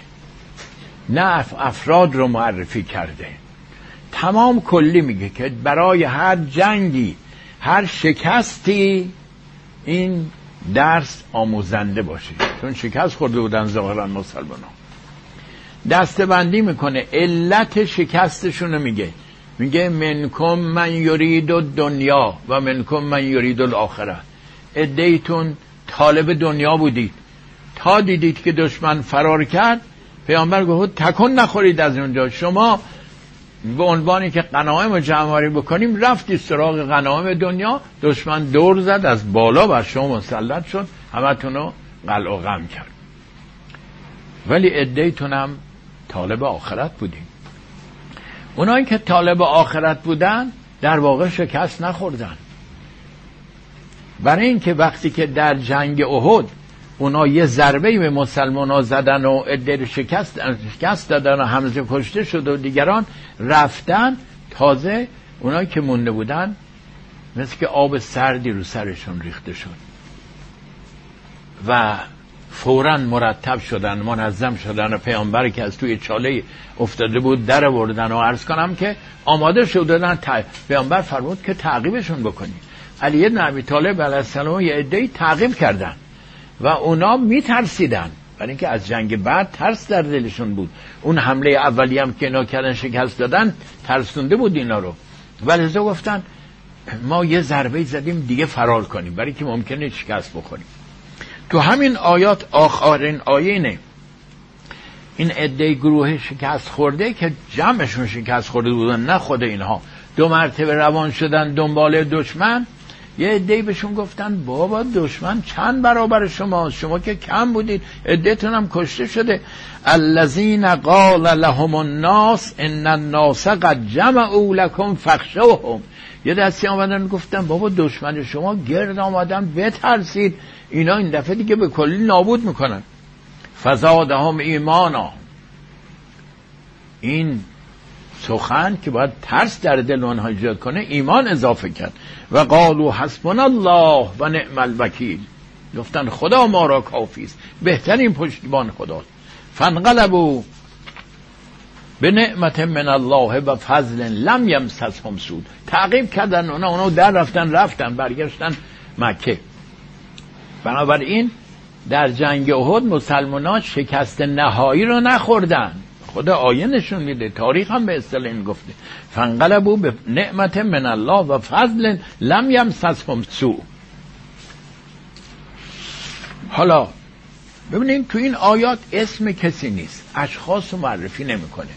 نه افراد رو معرفی کرده. تمام کلی میگه که برای هر جنگی هر شکستی این درس آموزنده باشه. چون شکست خورده بودن ظاهرا مسلمان دسته بندی می‌کنه علت شکستشون رو میگه. میگه منکم من یرید دنیا و منکم من یرید الاخره. ادیتون طالب دنیا بودید. تا دیدید که دشمن فرار کرد پیامبر گفت تکن نخورید از اونجا. شما به عنوانی که قنایم رو جمعاری بکنیم رفتی سراغ قنایم دنیا دشمن دور زد از بالا بر شما مسلط شد همتون رو قلع و غم کرد. ولی ادهیتون هم طالب آخرت بودیم. اونایی که طالب آخرت بودن در واقع شکست نخوردن. برای اینکه وقتی که در جنگ احد اونا یه ضربه به مسلمان ها زدن و عده شکست, شکست دادن و همزه کشته شد و دیگران رفتن. تازه اونایی که مونده بودن مثل که آب سردی رو سرشون ریخته شد. و فورا مرتب شدن منظم شدن و پیامبر که از توی چاله افتاده بود در بردن و عرض کنم که آماده شدن پیامبر فرمود که تعقیبشون بکنید علی بن ابی طالب علیه السلام یه عده‌ای تعقیب کردن. و اونا میترسیدن. برای اینکه از جنگ بعد ترس در دلشون بود. اون حمله اولی هم که اینا کردن شکست دادن ترسونده بود اینا رو. ولی گفتن ما یه ضربه زدیم دیگه فرار کنیم برای که ممکنه شکست بخوریم. تو همین آیات آخرین آیه این عده گروه شکست خورده که جمعشون شکست خورده بودن نه خود اینها. دو مرتبه روان شدن دنبال دشمن. یه عده بهشون گفتن بابا دشمن چند برابر شما شما که کم بودید عدهتون هم کشته شده. الذین قال لهم الناس ان الناس قد جمعوا لكم فخشوهم یه دستی آمدن گفتن بابا دشمن شما گرد آمدن بترسید. اینا این دفعه دیگه به کلی نابود می‌کنن. فزادهم ایمانا. این سخن که باید ترس در دل آنها ایجاد کنه ایمان اضافه کرد. و قالو حسبنا الله و نعم الوکیل. گفتن خدا ما را کافی است. بهترین پشتیبان خداست فانقلبوا به نعمت من الله و فضل لم یمسسهم سود. تعقیب کردن اونا اونا در رفتن رفتن برگشتن مکه. بنابراین در جنگ احد مسلمان شکست نهایی رو نخوردن. خدا آیه نشون میده. تاریخ هم به اصطلاح این گفته. فنقلبو به نعمت من الله و فضل لم یمسسهم سو حالا ببینیم تو این آیات اسم کسی نیست. اشخاص رو معرفی نمی‌کنه.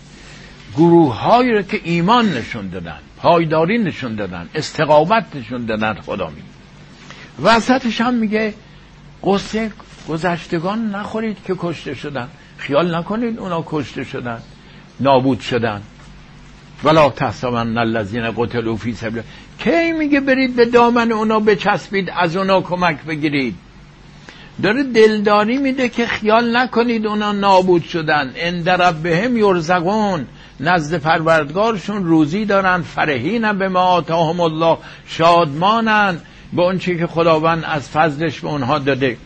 گروه هایی رو که ایمان نشون دادن پایداری نشون دادن استقامت نشون دادن خدا می وسطش هم میگه قصه گذشتگان نخورید که کشته شدن. خیال نکنید اونا کشته شدن نابود شدن. ولا تحسبن الذین قتلوا فی سبیل کی میگه برید به دامن اونا بچسبید از اونا کمک بگیرید. داره دلداری میده که خیال نکنید اونا نابود شدن. اند ربهم یرزقون. نزد پروردگارشون روزی دارن فرهین به ما آتاهم الله شادمانن به اون چی که خداوند از فضلش به اونها داده.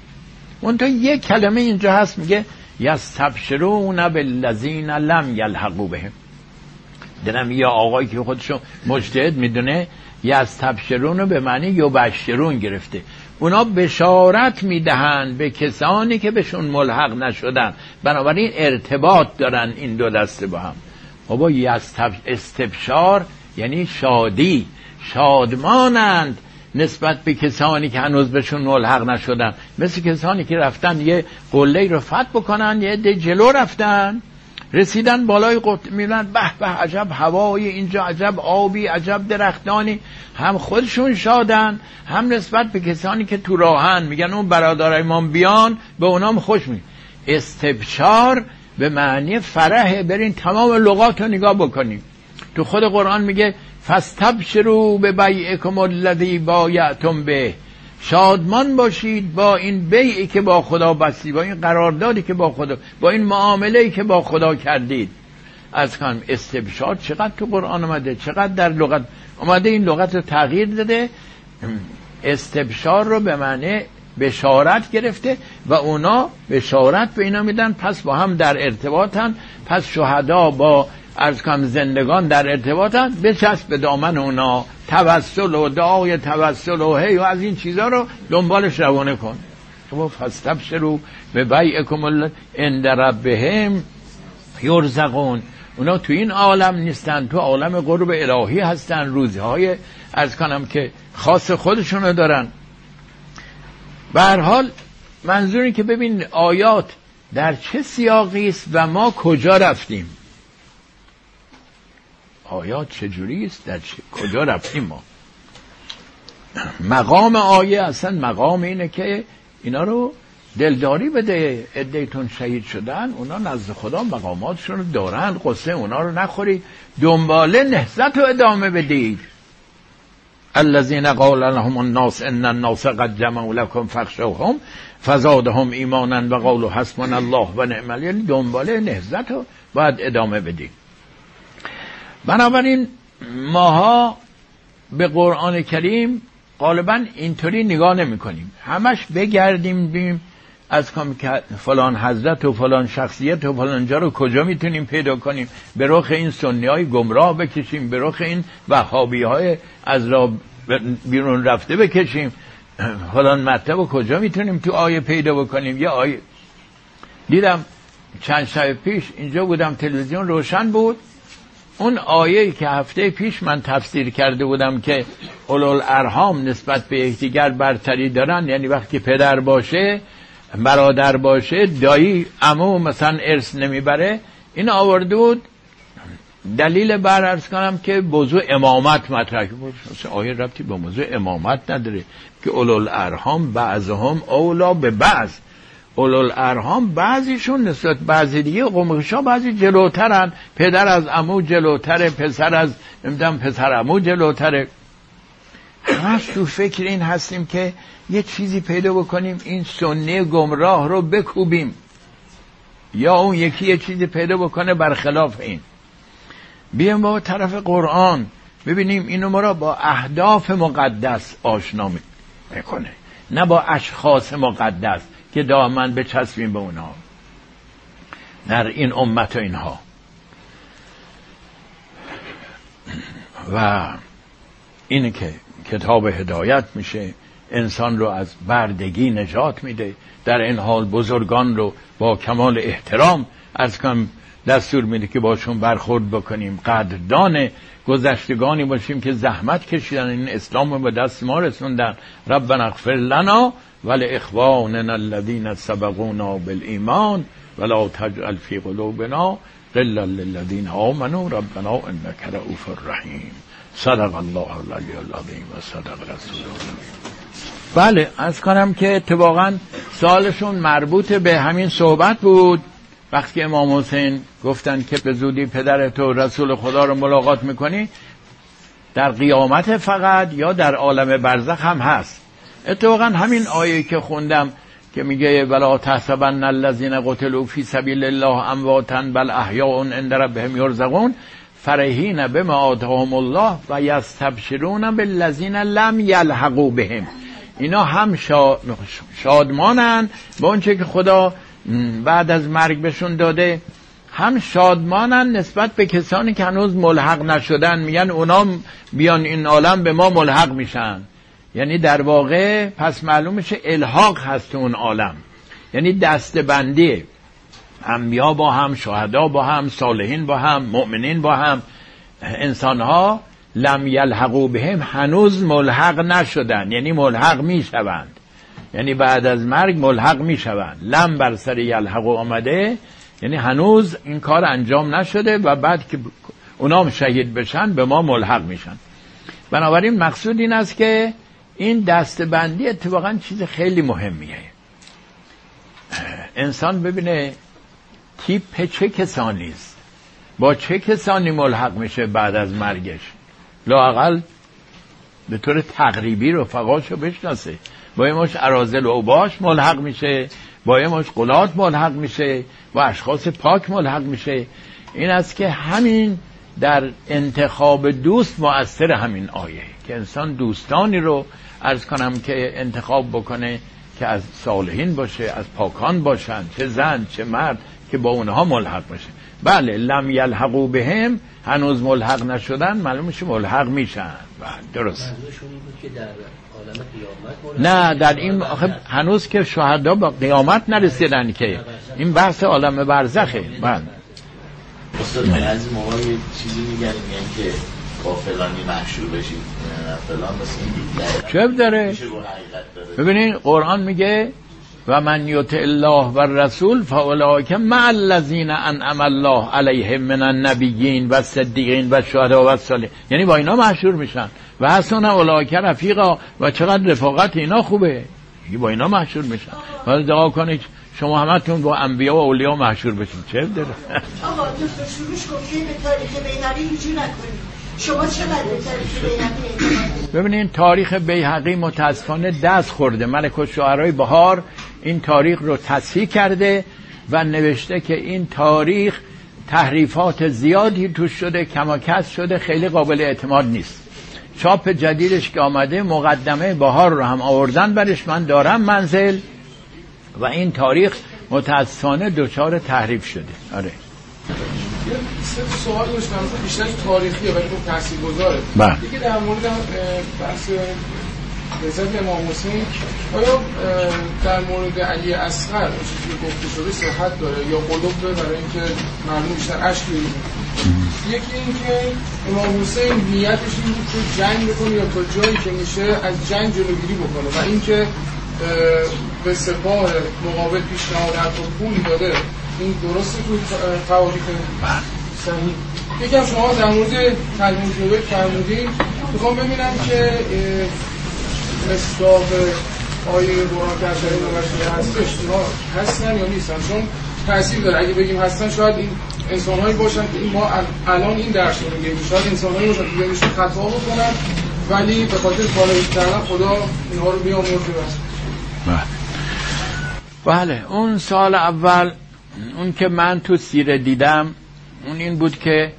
اون تا یک کلمه اینجا هست میگه یستبشرون بالذین لم یلحقوا بهم. دلم یه آقایی که خودشو مجتهد می‌دونه یستبشرون به معنی یبشرون گرفته. اونا بشارت می‌دهند به کسانی که بهشون ملحق نشدن. بنابراین ارتباط دارن این دو دسته با هم. بابا استبشار یعنی شادی. شادمانند. نسبت به کسانی که هنوز بهشون ملحق نشدن. مثل کسانی که رفتن یه قله رو فتح بکنن یه ده جلو رفتن رسیدن بالای قط میرن به به عجب هوای اینجا عجب آبی عجب درختانی. هم خودشون شادن هم نسبت به کسانی که تو راهن. میگن اون برادر ما بیان به اونام خوش می استبشار به معنی فرحه برین تمام لغات رو نگاه بکنیم تو خود قرآن میگه فستبشرو به بیعکم الذی بایعتم به. شادمان باشید با این بیعی که با خدا بستی با این قراردادی که با خدا با این معامله که با خدا کردید. از کنم استبشار چقدر تو قرآن آمده چقدر در لغت آمده این لغت رو تغییر داده. استبشار رو به معنی بشارت گرفته و اونا بشارت به اینا میدن پس با هم در ارتباطن پس شهدا با از کم زندگان در ارتباطن بچسب به دامن اونا. توسل و دعای توسل و هی و از این چیزا رو دنبالش روانه کن. شما فستبشرو به بیعکم اند ربهم یرزقون. اونا تو این عالم نیستن تو عالم قرب الهی هستن. روزهای از کنم که خاص خودشونو دارن. به حال منظوری که ببین آیات در چه سیاقی است و ما کجا رفتیم؟ آیات چجوری است؟ در چه... کجا رفتیم ما؟ مقام آیه اصلا مقام اینه که اینا رو دلداری بده. ادیتون شهید شدن اونا نزد خدا مقاماتشون رو دارن قصه اونا رو نخوری. دنباله نهزت رو ادامه بدید. الذين قال لهم الناس ان الناس قد جمعوا لكم فخشوهم فزادهم ایمانا و قالوا حسبنا الله و نعم یعنی دنباله نهزت رو باید ادامه بدید. بنابراین ماها به قرآن کریم غالبا اینطوری نگاه نمی کنیم همش بگردیم بیم از کام فلان حضرت و فلان شخصیت و فلان جا رو کجا می‌تونیم پیدا کنیم. به رخ این سنی های گمراه بکشیم به رخ این وحابی های از را بیرون رفته بکشیم. فلان مطلب و کجا می‌تونیم تو آیه پیدا بکنیم؟ یه آیه دیدم چند شب پیش اینجا بودم تلویزیون روشن بود. اون آیه که هفته پیش من تفسیر کرده بودم که اولول ارهام نسبت به یکدیگر برتری دارن یعنی وقتی پدر باشه برادر باشه دایی امو مثلا ارث نمی‌بره این آورده بود. دلیل بر ارز کنم که موضوع امامت مطرح آیه ربطی با موضوع امامت نداره که اولول ارهام بعضهم اولا به بعض. اولول ارهام بعضیشون نسبت بعضی دیگه قمقشا بعضی جلوترن. پدر از امو جلوتره پسر از نمی‌دونم پسر امو جلوتره. همش تو فکر این هستیم که یه چیزی پیدا بکنیم این سنه گمراه رو بکوبیم. یا اون یکی یه چیزی پیدا بکنه برخلاف این. بیایم با طرف قرآن. ببینیم اینو ما را با اهداف مقدس آشنا می‌کنه نه با اشخاص مقدس. که دامن بچسبیم به اونها در این امت و اینها. و اینه که کتاب هدایت میشه انسان رو از بردگی نجات میده. در این حال بزرگان رو با کمال احترام از کم دستور میده که باشون برخورد بکنیم. قدردان گذشتگانی باشیم که زحمت کشیدن. این اسلام رو به دست ما رسوندن. ربنا اغفر لنا ولی اخواننا الذین سبقونا بالایمان ولا تجعل فی قلوبنا غلا للذین آمنوا. ربنا انك رؤوف رحیم صدق الله العلی العظیم و صدق رسول بله از کنم که اتفاقا سالشون مربوط به همین صحبت بود. وقتی امام حسین گفتن که به زودی پدر تو رسول خدا رو ملاقات می‌کنی در قیامت فقط یا در عالم برزخ هم هست؟ اتفاقا همین آیه که خوندم که میگه ولا تحسبن الذين قتلوا فی سبیل الله امواتا بل احیاء عند ربهم یرزقون فرحین بما آتاهم الله و یستبشرون بالذین لم یلحقوا بهم. اینا هم شادمانن. با اونچه که خدا بعد از مرگ بهشون داده هم شادمانن نسبت به کسانی که هنوز ملحق نشدن. میگن اونا بیان این عالم به ما ملحق میشن. یعنی در واقع پس معلوم میشه الحاق هست اون عالم. یعنی دست بندی انبیا با هم شهدا با هم صالحین با هم مؤمنین با هم. انسان ها لم یلحقو بهم هنوز ملحق نشدن یعنی ملحق می‌شوند. یعنی بعد از مرگ ملحق می‌شوند. لم بر سر یلحقو آمده یعنی هنوز این کار انجام نشده و بعد که اونام شهید بشن به ما ملحق میشن. بنابراین مقصود این است که این دستبندی اتفاقا چیز خیلی مهمیه. انسان ببینه تیپ چه کسانی است. با چه کسانی ملحق میشه بعد از مرگش؟ لاقل به طور تقریبی رفقاشو بشناسه. با یه مش ارازل و اوباش ملحق میشه با یه مش قلات ملحق میشه با اشخاص پاک ملحق میشه. این است که همین در انتخاب دوست مؤثر همین آیه. که انسان دوستانی رو ارز کنم که انتخاب بکنه که از صالحین باشه از پاکان باشن چه زن چه مرد که با اونها ملحق باشه. بله لم یلحقو بهم هنوز ملحق نشدن معلوم میشه ملحق میشن. بله درست. نه در این آخه هنوز که شهدا با قیامت نرسیدن که این بحث عالم برزخه. بله. استاد از چیزی میگن که با فلانی محشور بشید فلان چه داره؟ ببینین قرآن میگه و من یطع الله و رسول فاولئک مع الذین انعم الله علیهم من النبیین و صدیقین و شهدا و صالحین یعنی با اینا محشور میشن. و حسن اولئک رفیقا. و چقدر رفاقت اینا خوبه. با اینا محشور میشن. حالا دعا کنید شما همتون با انبیا و اولیا محشور بشین. چه داره؟ آقا دکتر شروعش گفتی به تاریخ بیهقی هیچی نکنید شما ببینین تاریخ بیهقی متاسفانه دست خورده. ملک شعرهای بهار این تاریخ رو تصحیح کرده و نوشته که این تاریخ تحریفات زیادی توش شده کماکس شده خیلی قابل اعتماد نیست. چاپ جدیدش که آمده مقدمه بهار رو هم آوردن برش من دارم منزل و این تاریخ متاسفانه دچار تحریف شده. آره. سوال داشتم بیشتر تاریخیه ولی خب تاثیرگذاره. بله. دیگه در مورد بحث رضایت امام حسین آیا در مورد علی اصغر چیزی که گفته شده صحت داره یا قلوب داره برای اینکه معلوم بیشتر عشق یکی اینکه امام حسین نیتش این بود که جنگ بکنه یا تا جایی که میشه از جنگ جلوگیری بکنه و اینکه به سپاه مقابل پیشنهاد حتی پول داده. این درسته تو تواریخ صحیح. یکم شما در مورد تلمود نوبت فرمودین می‌خوام ببینم که مصداق آیه قرآن که اثر نوشته هستش هستن یا نیستن؟ چون تاثیر داره. اگه بگیم هستن شاید این انسان هایی باشن که ما الان این درس رو میگیم. شاید انسان هایی باشن که خطا بکنن ولی به خاطر کارایی کردن خدا اینها رو بیامرزه بله. بله. اون سال اول اون که من تو سیره دیدم اون این بود که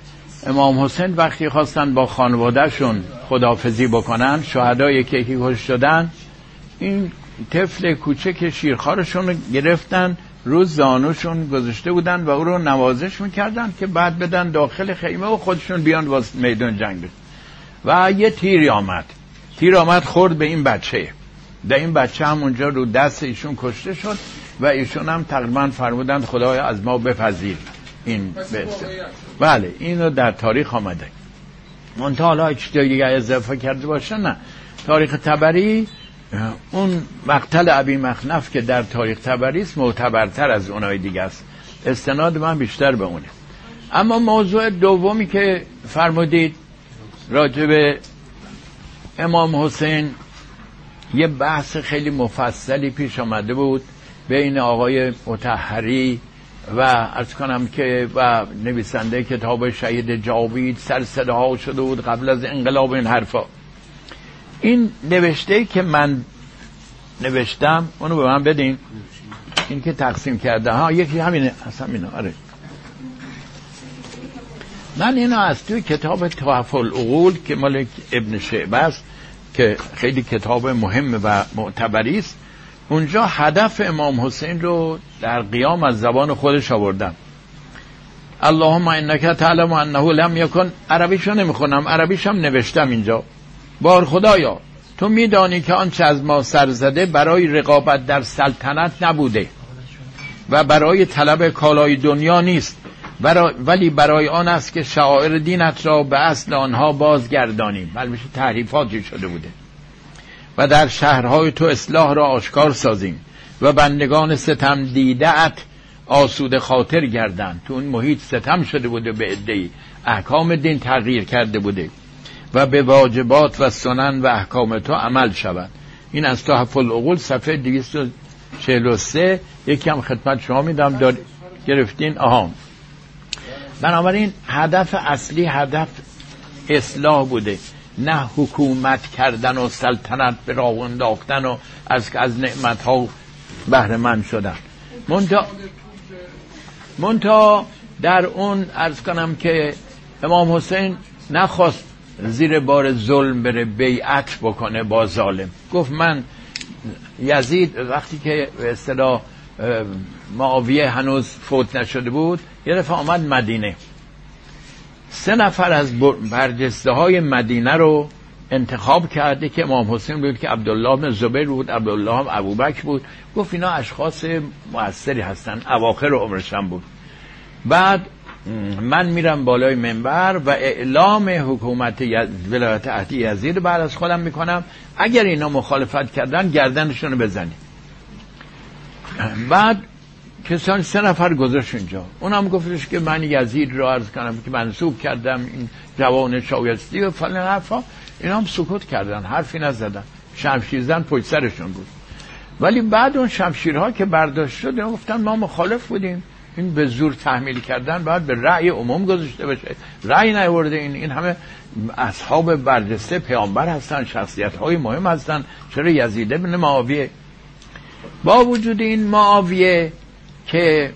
امام حسین وقتی خواستن با خانوادهشون خدافزی بکنن شهدای که یکی کش شدن این طفل کوچک شیرخارشون رو گرفتن روز زانوشون گذاشته بودن و او رو نوازش می‌کردن که بعد بدن داخل خیمه و خودشون بیان واسه میدان جنگ و یه تیری آمد. تیر آمد خورد به این بچه. در این بچه هم اونجا رو دست ایشون کشته شد. و ایشون هم تقریبا فرمودند خدای از ما بپذیر این بله اینو در تاریخ آمده. منتها حالا دیگه اضافه کرده باشه نه. تاریخ تبری اون مقتل ابی مخنف که در تاریخ تبری است معتبرتر از اونای دیگه است. استناد من بیشتر به اونه. اما موضوع دومی که فرمودید راجب امام حسین یه بحث خیلی مفصلی پیش آمده بود. بین آقای متحری و از کنم که و نویسنده کتاب شهید جاوید سر صداها شده بود قبل از انقلاب این حرفا. این نوشته که من نوشتم اونو به من بدین. این که تقسیم کرده. ها یکی همینه اصلا اینه آره. من اینو از توی کتاب تحف العقول که مال ابن شعبه است که خیلی کتاب مهم و معتبری است. اونجا هدف امام حسین رو در قیام از زبان خودش آوردم اللهم انک تعلم انه لم یکن. عربیشو نمی‌خونم عربیشم نوشتم اینجا. بار خدایا تو میدانی که آنچه از ما سر زده برای رقابت در سلطنت نبوده و برای طلب کالای دنیا نیست. ولی برای آن است که شعائر دینت را به اصل آنها بازگردانیم البته تحریفاتی شده بوده. و در شهرهای تو اصلاح را آشکار سازیم و بندگان ستم دیدهت آسود خاطر گردند تو اون محیط ستم شده بوده به عدهای. احکام دین تغییر کرده بوده و به واجبات و سنن و احکام تو عمل شود. این از تحف العقول صفحه 243 یکی هم خدمت شما میدم. دار گرفتین؟ آها. بنابراین هدف اصلی هدف اصلاح بوده. نه حکومت کردن و سلطنت به راه انداختن و از از نعمت ها بهره من شدن. منتها در اون ارز کنم که امام حسین نخواست زیر بار ظلم بره بیعت بکنه با ظالم. گفت من یزید وقتی که به اصطلاح معاویه هنوز فوت نشده بود یه دفعه آمد مدینه. سه نفر از برجسته های مدینه رو انتخاب کرده که امام حسین بود که عبدالله بن زبیر بود عبدالله هم ابوبکر بود. گفت اینا اشخاص موثری هستن اواخر عمرشم بود. بعد من میرم بالای منبر و اعلام حکومت ولایت عهدی یزید بعد از خودم می‌کنم اگر اینا مخالفت کردن گردنشون رو بزنیم بعد کسان سه نفر گذاشت اونجا اونم گفتش که من یزید رو عرض کنم که منصوب کردم این جوان شایستی و فلان حرفا. اینا هم سکوت کردن حرفی نزدن. شمشیر زن پشت سرشون بود. ولی بعد اون شمشیرها که برداشت شد گفتن ما مخالف بودیم. این به زور تحمیل کردن باید به رأی عموم گذاشته بشه. رأی نیورده این. این همه اصحاب برجسته پیامبر هستن شخصیت های مهم هستن. چرا یزید ابن معاویه؟ با وجود این معاویه که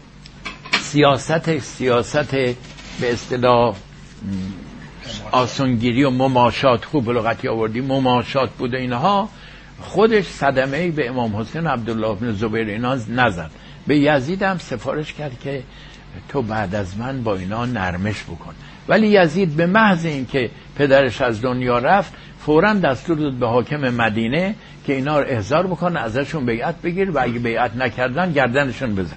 سیاست سیاست به اصطلاح آسونگیری و مماشات خوب لغتی آوردی مماشات بود اینها خودش صدمه به امام حسین عبدالله بن زبیر اینا نزد. به یزید هم سفارش کرد که تو بعد از من با اینا نرمش بکن. ولی یزید به محض اینکه پدرش از دنیا رفت فورا دستور داد به حاکم مدینه که اینا رو احضار بکنه ازشون بیعت بگیر و اگه بیعت نکردن گردنشون بزن.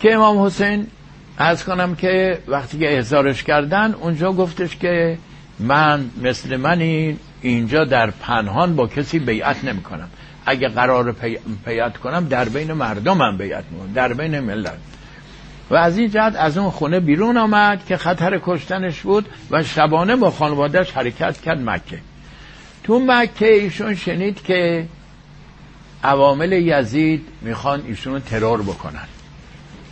که امام حسین از کنم که وقتی که احضارش کردن اونجا گفتش که من مثل من اینجا در پنهان با کسی بیعت نمی کنم اگه قرار بیعت کنم در بین مردمم بیعت می‌کنم در بین ملت. و از این جهت از اون خونه بیرون آمد که خطر کشتنش بود و شبانه با خانوادهش حرکت کرد مکه. تو مکه ایشون شنید که عوامل یزید می‌خوان ایشون رو ترور بکنن.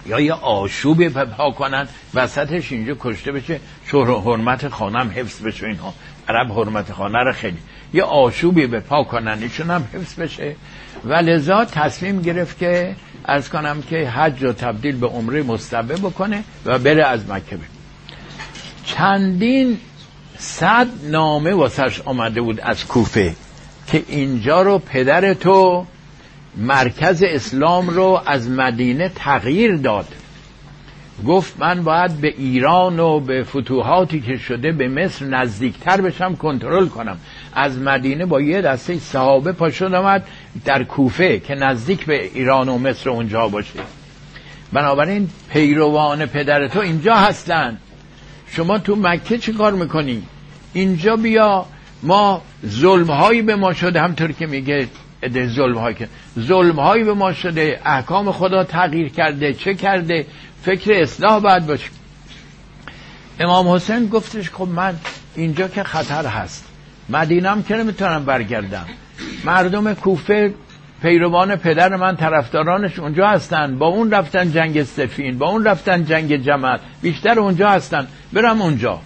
یا یه آشوبی پا کنن وسطش اینجا کشته بشه شهر حرمت خانم حفظ بشه اینها. عرب حرمت خانه رو خیلی. یه آشوبی به پا کنن ایشون هم حفظ بشه. و لذا تصمیم گرفت که از کنم که حج رو تبدیل به عمره مستبه بکنه و بره از مکه بره. چندین صد نامه واسش آمده بود از کوفه که اینجا رو پدر تو مرکز اسلام رو از مدینه تغییر داد. گفت من باید به ایران و به فتوحاتی که شده به مصر نزدیکتر بشم کنترل کنم. از مدینه با یه دسته صحابه پاشد آمد در کوفه که نزدیک به ایران و مصر اونجا باشه. بنابراین پیروان پدر تو اینجا هستن. شما تو مکه چی کار می‌کنی؟ اینجا بیا ما ظلم هایی به ما شده همطور که میگه ظلم هایی که ظلم هایی به ما شده احکام خدا تغییر کرده چه کرده فکر اصلاح باید باشه. امام حسین گفتش خب من اینجا که خطر هست. مدینم که نمی‌تونم برگردم. مردم کوفه پیروان پدر من طرفدارانش اونجا هستن. با اون رفتن جنگ سفین با اون رفتن جنگ جمل. بیشتر اونجا هستن. برم اونجا.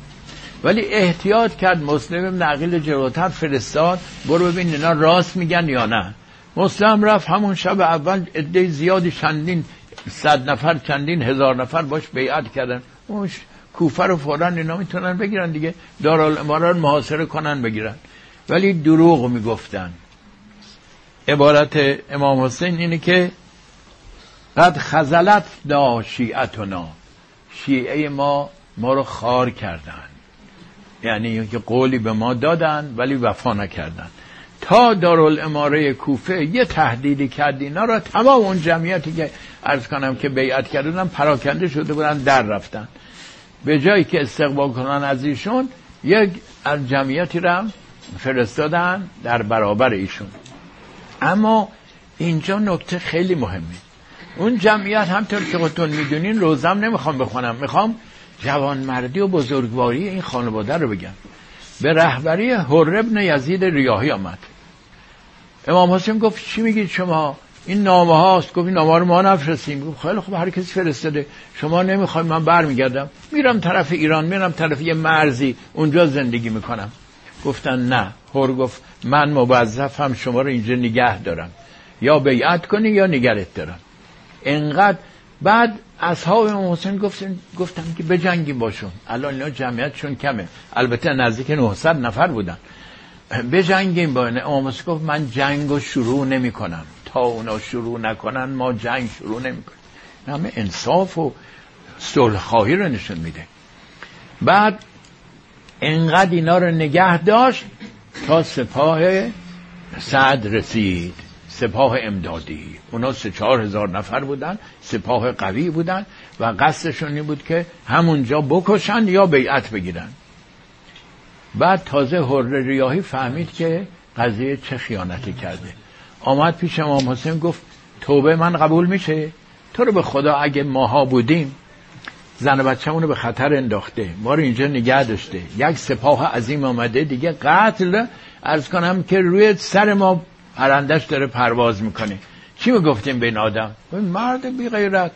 ولی احتیاط کرد مسلم نقیل جلوتر فرستاد. برو ببین اینا راست میگن یا نه. مسلم رفت همون شب اول عده زیادی چندین صد نفر چندین هزار نفر باش بیعت کردن. اون کوفه رو فورا اینا می‌تونن بگیرن دیگه. دارالامارا رو محاصره کنن بگیرن. ولی دروغ می‌گفتن. عبارت امام حسین اینه که قد خزلت دا شیعتنا. شیعه ما ما رو خار کردن. یعنی که قولی به ما دادن ولی وفا نکردن. تا دارالاماره کوفه یه تهدیدی کرد اینا را تمام اون جمعیتی که ارز کنم که بیعت کردن پراکنده شده بودن در رفتن. به جایی که استقبال کنن از ایشون یک از جمعیتی را فرستادن در برابر ایشون. اما اینجا نکته خیلی مهمه. اون جمعیت همطور که خودتون می‌دونین روزم نمی‌خوام بخونم. می‌خوام جوانمردی و بزرگواری این خانواده رو بگم. به رهبری هر ابن یزید ریاهی آمد. امام حسین گفت چی میگید شما؟ این نامه هاست. گفت این نامه رو ما نفرستیم. گفت خیلی خب هر کسی فرستاده. شما نمی‌خواید من برمیگردم. میرم طرف ایران میرم طرف یه مرزی. اونجا زندگی می‌کنم. گفتن نه. هر گفت من موظفم شما رو اینجا نگه دارم. یا بیعت کنی یا نگرت دارم. انقدر بعد اصحاب امام حسین گفتن گفتم که بجنگیم باشون. الان اینا جمعیتشون کمه. البته نزدیک 900 نفر بودن. بجنگیم با امام حسین گفت من جنگ رو شروع نمی کنم تا اونا شروع نکنن ما جنگ شروع نمی کنیم همه انصاف و صلح خواهی رو نشون میده. بعد انقدر اینا رو نگه داشت تا سپاه سعد رسید. سپاه امدادی. اونا سه چهار هزار نفر بودن سپاه قوی بودن و قصدشون این بود که همونجا بکشن یا بیعت بگیرن. بعد تازه هر ریاهی فهمید که قضیه چه خیانتی کرده. آمد پیش امام حسین گفت توبه من قبول میشه؟ تو رو به خدا اگه ماها بودیم زن بچه رو به خطر انداخته. ما رو اینجا نگه داشته. یک سپاه عظیم آمده دیگه قتل ارز کنم که روی سر ما پرندش داره پرواز می‌کنه. چی می‌گفتیم به این آدم؟ مرد بی غیرت.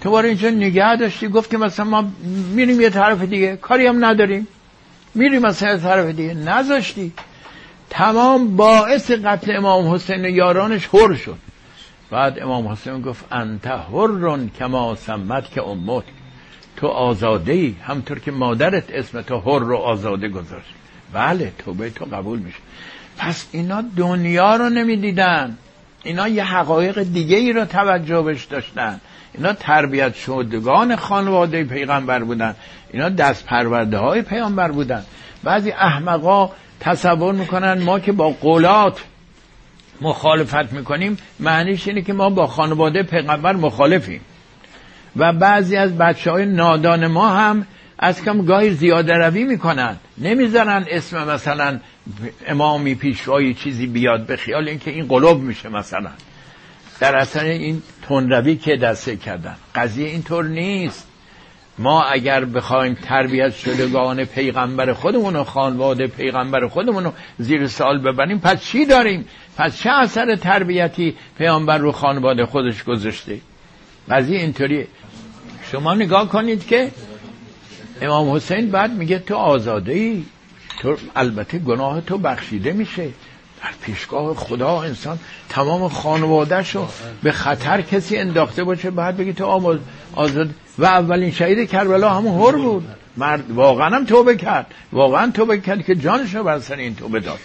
تو بار اینجا نگه داشتی؟ گفت که مثلا ما میریم یه طرف دیگه. کاری هم نداریم. میریم مثلا یه طرف دیگه. نذاشتی. تمام باعث قتل امام حسین یارانش هر شد. بعد امام حسین گفت انت هرون کما سمت که امت. تو آزاده ای همطور که مادرت اسم تو هر رو آزاده گذاشت. بله توبه تو قبول میشه. پس اینا دنیا رو نمی‌دیدن. اینا یه حقایق دیگه ای رو توجه بش داشتن. اینا تربیت شدگان خانواده پیغمبر بودن. اینا دست پرورده های پیغمبر بودن. بعضی احمقا تصور می‌کنن ما که با قولات مخالفت می‌کنیم معنیش اینه که ما با خانواده پیغمبر مخالفیم. و بعضی از بچه های نادان ما هم از کم گاهی زیاده روی می‌کنن نمی‌ذارن اسم مثلا امامی پیشوایی چیزی بیاد به خیال اینکه این قلوب میشه مثلا. در اصل این تندروی که دسته کردن. قضیه اینطور نیست. ما اگر بخوایم تربیت شدگان پیغمبر خودمون و خانواده پیغمبر خودمون رو زیر سال ببریم پس چی داریم؟ پس چه اثر تربیتی پیغمبر رو خانواده خودش گذاشته؟ قضیه اینطوری شما نگاه کنید که امام حسین بعد میگه تو آزاده ای تو البته گناه تو بخشیده میشه. در پیشگاه خدا انسان تمام خانوادهشو به خطر کسی انداخته باشه بعد بگی تو آزاد. و اولین شهید کربلا همون هر بود. مرد واقعا هم توبه کرد. واقعا توبه کرد که جانشو بر سر این توبه داد.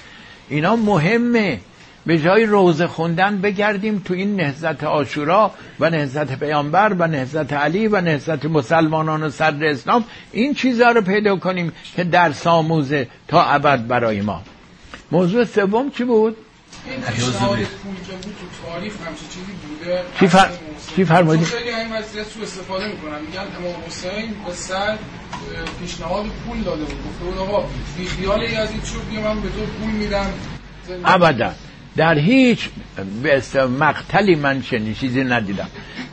اینا مهمه. به جای روزه خوندن بگردیم تو این نهزت آشورا و نهزت پیامبر و نهزت علی و نهزت مسلمانان و صدر اسلام این چیزها رو پیدا کنیم که در ساموزه تا ابد برای ما. موضوع سوم چی بود؟ چی, فر... چی فرمایدی؟ خیلی این وضعیت سو استفاده می‌کنن. میگن امام حسین به سر پیشنهاد پول داده بود. گفته بود آقا بی خیال یزید شد من به تو پول میدم. ابدا. در هیچ مقتلی من چنین چیزی ندیدم.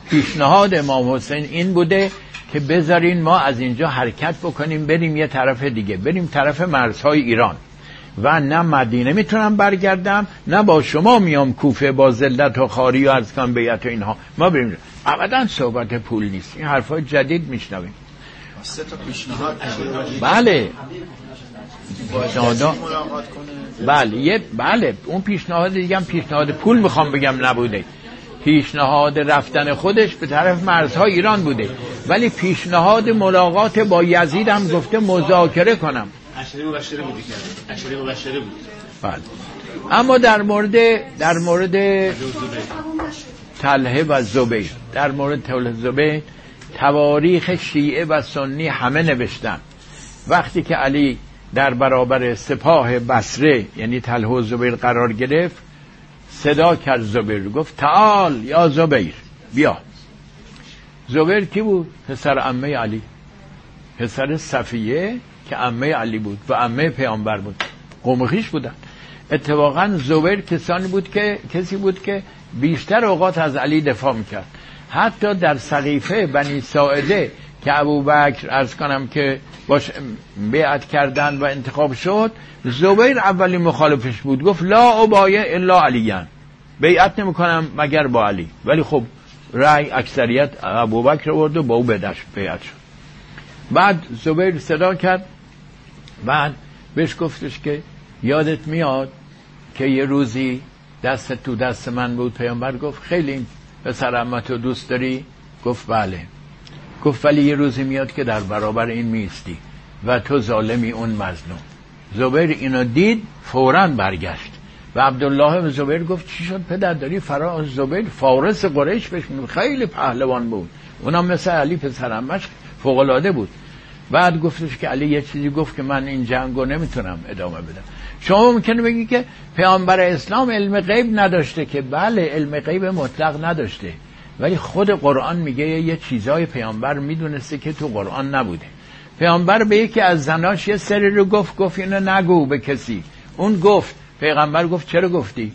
پیشنهاد امام حسین این بوده که بذارین ما از اینجا حرکت بکنیم بریم یه طرف دیگه بریم طرف مرزهای ایران. و نه مدینه می‌تونم برگردم نه با شما میام کوفه با ذلت و خاری و از بیت و اینها. ما بریم. ابدا صحبت پول نیست. این حرفای جدید میشنویم. سه تا پیشنهاد بله. پیشنهادا ملاقات کنه. بله یه بله اون پیشنهاد دیگه پیشنهاد پول می‌خوام بگم نبوده. پیشنهاد رفتن خودش به طرف مرزهای ایران بوده. ولی پیشنهاد ملاقات با یزید هم گفته مذاکره کنم. اشری مبشره بودی کرد اشری مبشره بود. بله. اما در مورد در مورد طلحه و زبیر. در مورد طلحه و زبیر تواریخ شیعه و سنی همه نوشتن. وقتی که علی در برابر سپاه بسره یعنی طلحه و زبیر قرار گرفت صدا کرد زبیر گفت تعال یا زبیر بیا. زبیر کی بود؟ پسر امه علی پسر صفیه که امه علی بود و امه پیامبر بود. قوم خویش بودن. اتفاقا زبیر کسانی بود که کسی بود که بیشتر اوقات از علی دفاع می‌کرد. حتی در سقیفه بنی ساعده که ابو بکر ارز کنم که باش بیعت کردن و انتخاب شد زبیر اولی مخالفش بود. گفت لا ابایه الا علیان. بیعت نمی‌کنم مگر با علی. ولی خب رأی اکثریت ابو بکر آورد و با او بدش بیعت شد. بعد زبیر صدا کرد. بعد بهش گفتش که یادت میاد که یه روزی دست تو دست من بود پیامبر گفت خیلی پسر امتو دوست داری؟ گفت بله. گفت ولی یه روزی میاد که در برابر این میستی و تو ظالمی اون مظلوم. زبیر اینو دید فورا برگشت. و عبدالله بن زبیر گفت چی شد پدر داری؟ فرا زبیر فارس قریش بهش خیلی پهلوان بود. اونم مثل علی پسر امش فوق بود. بعد گفتش که علی یه چیزی گفت که من این جنگو نمی‌تونم ادامه بدم. شما ممکنه بگی که پیامبر اسلام علم غیب نداشته که بله علم غیب مطلق نداشته. ولی خود قرآن میگه یه چیزای پیامبر می‌دونسته که تو قرآن نبوده. پیامبر به یکی از زناش یه سری رو گفت گفت اینو نگو به کسی. اون گفت پیغمبر گفت چرا گفتی؟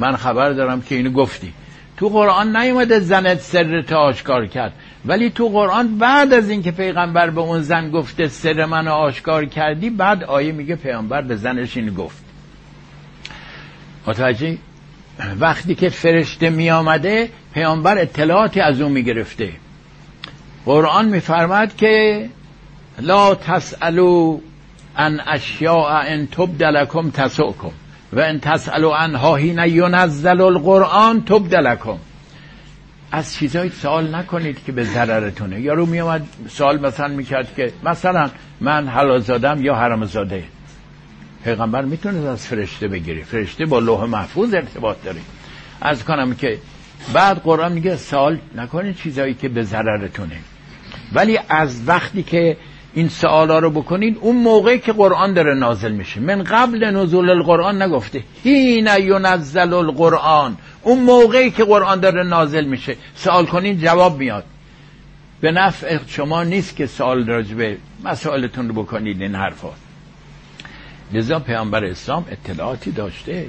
من خبر دارم که اینو گفتی. تو قرآن نیومده زنت سر تو آشکار کرد. ولی تو قرآن بعد از اینکه پیغمبر به اون زن گفته سر من آشکار کردی بعد آیه میگه پیغمبر به زنش این گفت. متوجه وقتی که فرشته می آمده پیامبر اطلاعاتی از اون می گرفته قرآن میفرماد که لا تسالو ان اشیاء ان تبدلکم تسؤکم و ان تسالو عنها حین ینزل القرآن تبدلکم از چیزایی سوال نکنید که به ضررتونه. یارو میومد سوال مثلا می‌کرد که مثلا من حلال زادم یا حرام زاده؟ پیغمبر می‌تونه از فرشته بگیری فرشته با لوح محفوظ ارتباط داره. از کنم که بعد قرآن میگه سوال نکنید چیزایی که به ضررتونه. ولی از وقتی که این سوالا رو بکنید اون موقعی که قرآن داره نازل میشه. من قبل نزول القرآن نگفته. هین ینزل القرآن. اون موقعی که قرآن داره نازل میشه. سوال کنین جواب میاد. به نفع شما نیست که سوال راجبه مسائلتون رو بکنید این حرفا. لذا پیامبر اسلام اطلاعاتی داشته.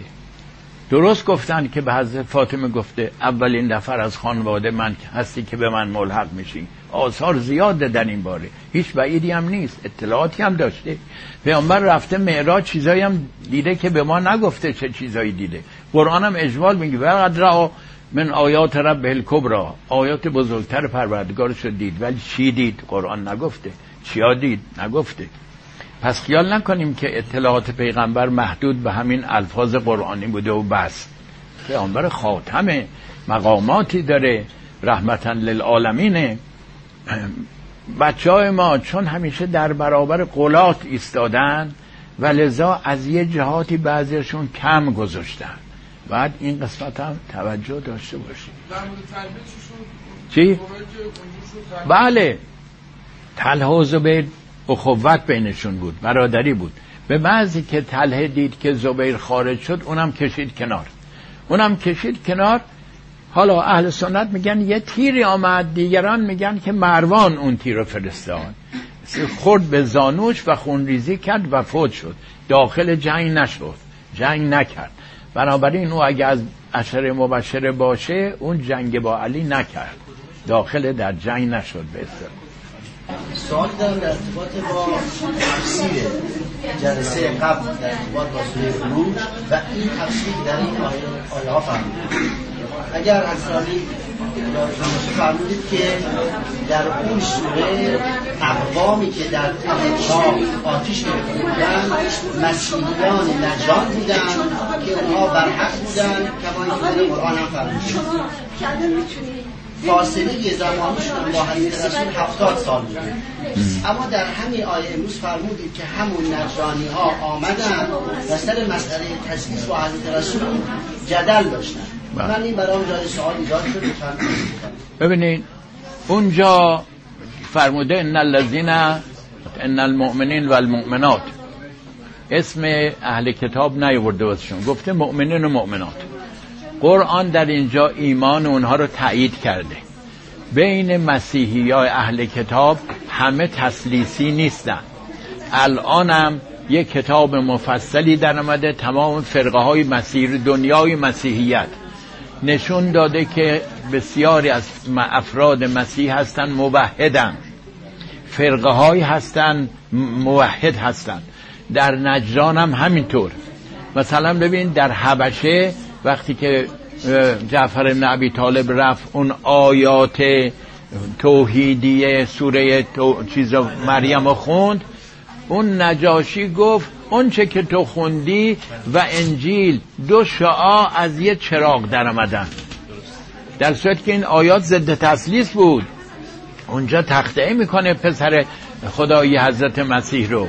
درست گفتن که به حضرت فاطمه گفته اولین نفر از خانواده من هستی که به من ملحق میشی. آثار زیاده در این باره. هیچ بعیدی هم نیست. اطلاعاتی هم داشته. پیامبر رفته معراج چیزایی هم دیده که به ما نگفته چه چیزایی دیده. قرآن هم اجمال میگه وقد من آیات رب الکبرا آیات بزرگتر پروردگارش رو دید. ولی چی دید؟ قرآن نگفته. چیا دید؟ نگفته. پس خیال نکنیم که اطلاعات پیغمبر محدود به همین الفاظ قرآنی بوده و بس. پیغمبر خاتمه مقاماتی داره رحمتا للعالمینه بچه های ما چون همیشه در برابر قلات ایستادن و لذا از یه جهاتی بعضیشون کم گذاشتن. بعد این قسمت هم توجه داشته باشیم چی؟ بله. تله و زبیر اخوت بینشون بود برادری بود. به بعضی که تله دید که زبیر خارج شد اونم کشید کنار. اونم کشید کنار. حالا اهل سنت میگن یه تیری آمد دیگران میگن که مروان اون تیر رو فرستاد. خورد به زانوش و خونریزی کرد و فوت شد. داخل جنگ نشد جنگ نکرد. بنابراین او اگه از اشر مبشره باشه اون جنگ با علی نکرد. داخل در جنگ نشد به سوال دارم در ارتباط با تفسیر جلسه قبل در ارتباط با سوره بروج و این تفسیر در این آیه, آیه ها فهمید اگر انصاری فرمودید که در اون سوره اقوامی که در اتاق آتیش گرفته بودن مسیحیان نجات بودن که اونها برحق بودن کما که در قرآن هم فرمود فاصله زمانیشون با حضرت رسول هفتاد سال بوده اما در همین آیه امروز فرمودید که همون نجرانی ها آمدن و سر مسئله تسلیس با حضرت رسول جدل داشتن. من این برام جای سوال ایجاد شد ببینید اونجا فرموده ان الذین ان المؤمنین و المؤمنات اسم اهل کتاب نیورده واسشون. گفته مؤمنین و مؤمنات. قرآن در اینجا ایمان اونها رو تایید کرده. بین مسیحی یا اهل کتاب همه تسلیسی نیستن. الانم یک کتاب مفصلی در آمده تمام فرقه های مسیر دنیای مسیحیت. نشون داده که بسیاری از افراد مسیح هستن موحدن. فرقه های هستن موحد هستن. در نجران هم همینطور. مثلا ببین در حبشه وقتی که جعفر ابن عبی طالب رفت اون آیات توحیدی سوره تو... چیز مریم خوند اون نجاشی گفت اون چه که تو خوندی و انجیل دو شعا از یه چراغ در آمدن. در صورت که این آیات ضد تسلیس بود. اونجا تخته می‌کنه پسر خدایی حضرت مسیح رو.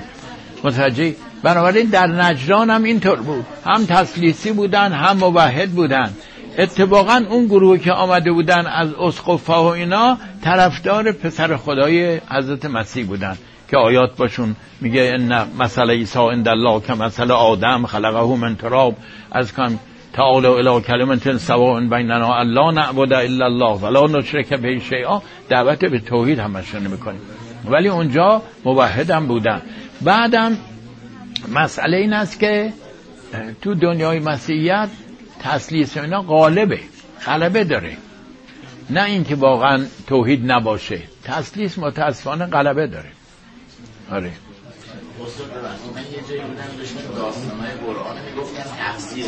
متوجه بنابراین در نجران هم اینطور بود. هم تسلیسی بودن هم موحد بودن. اتفاقا اون گروه که آمده بودن از اسقفا و اینا طرفدار پسر خدای حضرت مسیح بودن که آیات باشون میگه ان مسئله عیسی عند الله که مسئله آدم خلقه من تراب. از کم تعالی الی کلمت سواء بیننا الله نعبد الا الله ولا نشرک به شیئا. دعوت به توحید همشون می‌کنیم. ولی اونجا موحد هم بودن. بعدم مسئله این است که تو دنیای مسیحیت تسلیس اینا غالبه غلبه داره. نه اینکه واقعا توحید نباشه تسلیس متاسفانه غلبه داره. آره. من یه جایی بودم داشتم داستانهای قرآن می‌گفتن تفسیر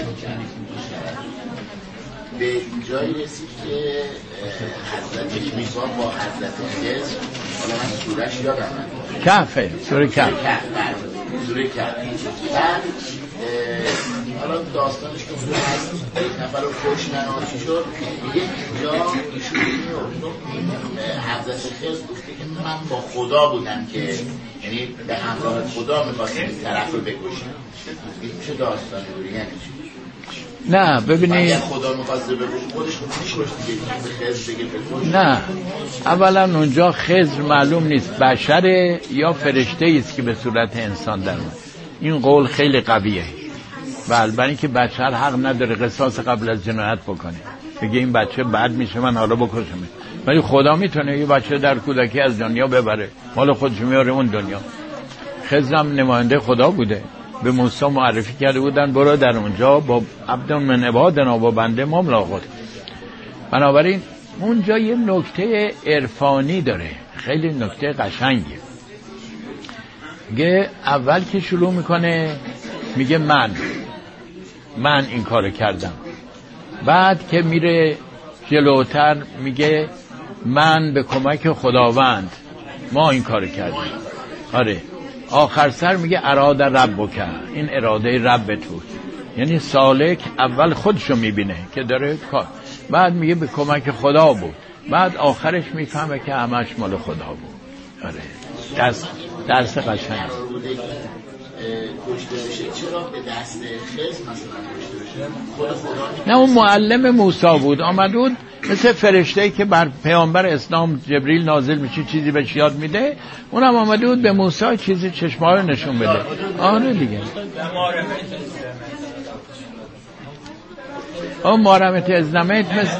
به جایی رسید که حضرت عیسی با حضرت خضر حالا من سورش یادم کفه سوره کف سوره کف بعد حالا داستانش که اونجا هست یک نفر رو کشتن و چی شد. میگه اینجا ایشون حضرت خضر گفته که من با خدا بودم که یعنی به همراه خدا می‌خواستم این طرف رو بکشم این چه داستانی بود؟ یعنی چی؟ نه ببینید خدا نه. اولا اونجا خضر معلوم نیست. بشره یا فرشته است که به صورت انسان در. این قول خیلی قویه. بله برای که بشر حق نداره قصاص قبل از جنایت بکنه. بگه این بچه بد میشه من حالا بکشم ولی خدا می‌تونه یه بچه در کودکی از دنیا ببره. مال خودش میاره اون دنیا. خضرم نماینده خدا بوده. به موسی معرفی کرده بودن برو در اونجا با عبد من عبادنا با بنده ما ملاقات بنابراین اونجا یه نکته عرفانی داره خیلی نکته قشنگه میگه اول که شروع می‌کنه میگه من من این کار کردم. بعد که میره جلوتر میگه من به کمک خداوند ما این کار کردیم. آره. آخر سر میگه اراده رب بکن این اراده رب تو. یعنی سالک اول خودشو می‌بینه که داره کار. بعد میگه به کمک خدا بود. بعد آخرش می‌فهمه که همش مال خدا بود. آره. درس درس قشنگ. قرار بوده که اه، کشته بشه. چرا به دست خضر مثلا کشته بشه؟ خود خدا نه اون معلم موسی بود. آمد بود مثل فرشته که بر پیامبر اسلام جبریل نازل میشه چیزی بهش یاد میده. اونم آمده بود به موسی چیزی چشما رو نشون بده. آره دیگه. اون مارمت ازنمت مثل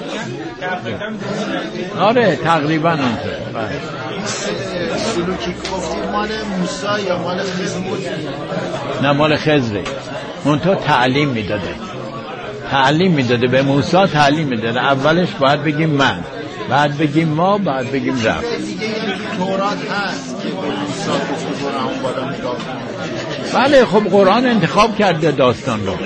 آره تقریبا اونطور بله. سلوکی گفتید مال نه مال خزره تو تعلیم می‌داده. تعلیم می‌داده. به موسی تعلیم می‌داده. اولش باید بگیم من. بعد بگیم ما بعد بگیم رفت تورات بله خب قرآن انتخاب کرده داستان رو.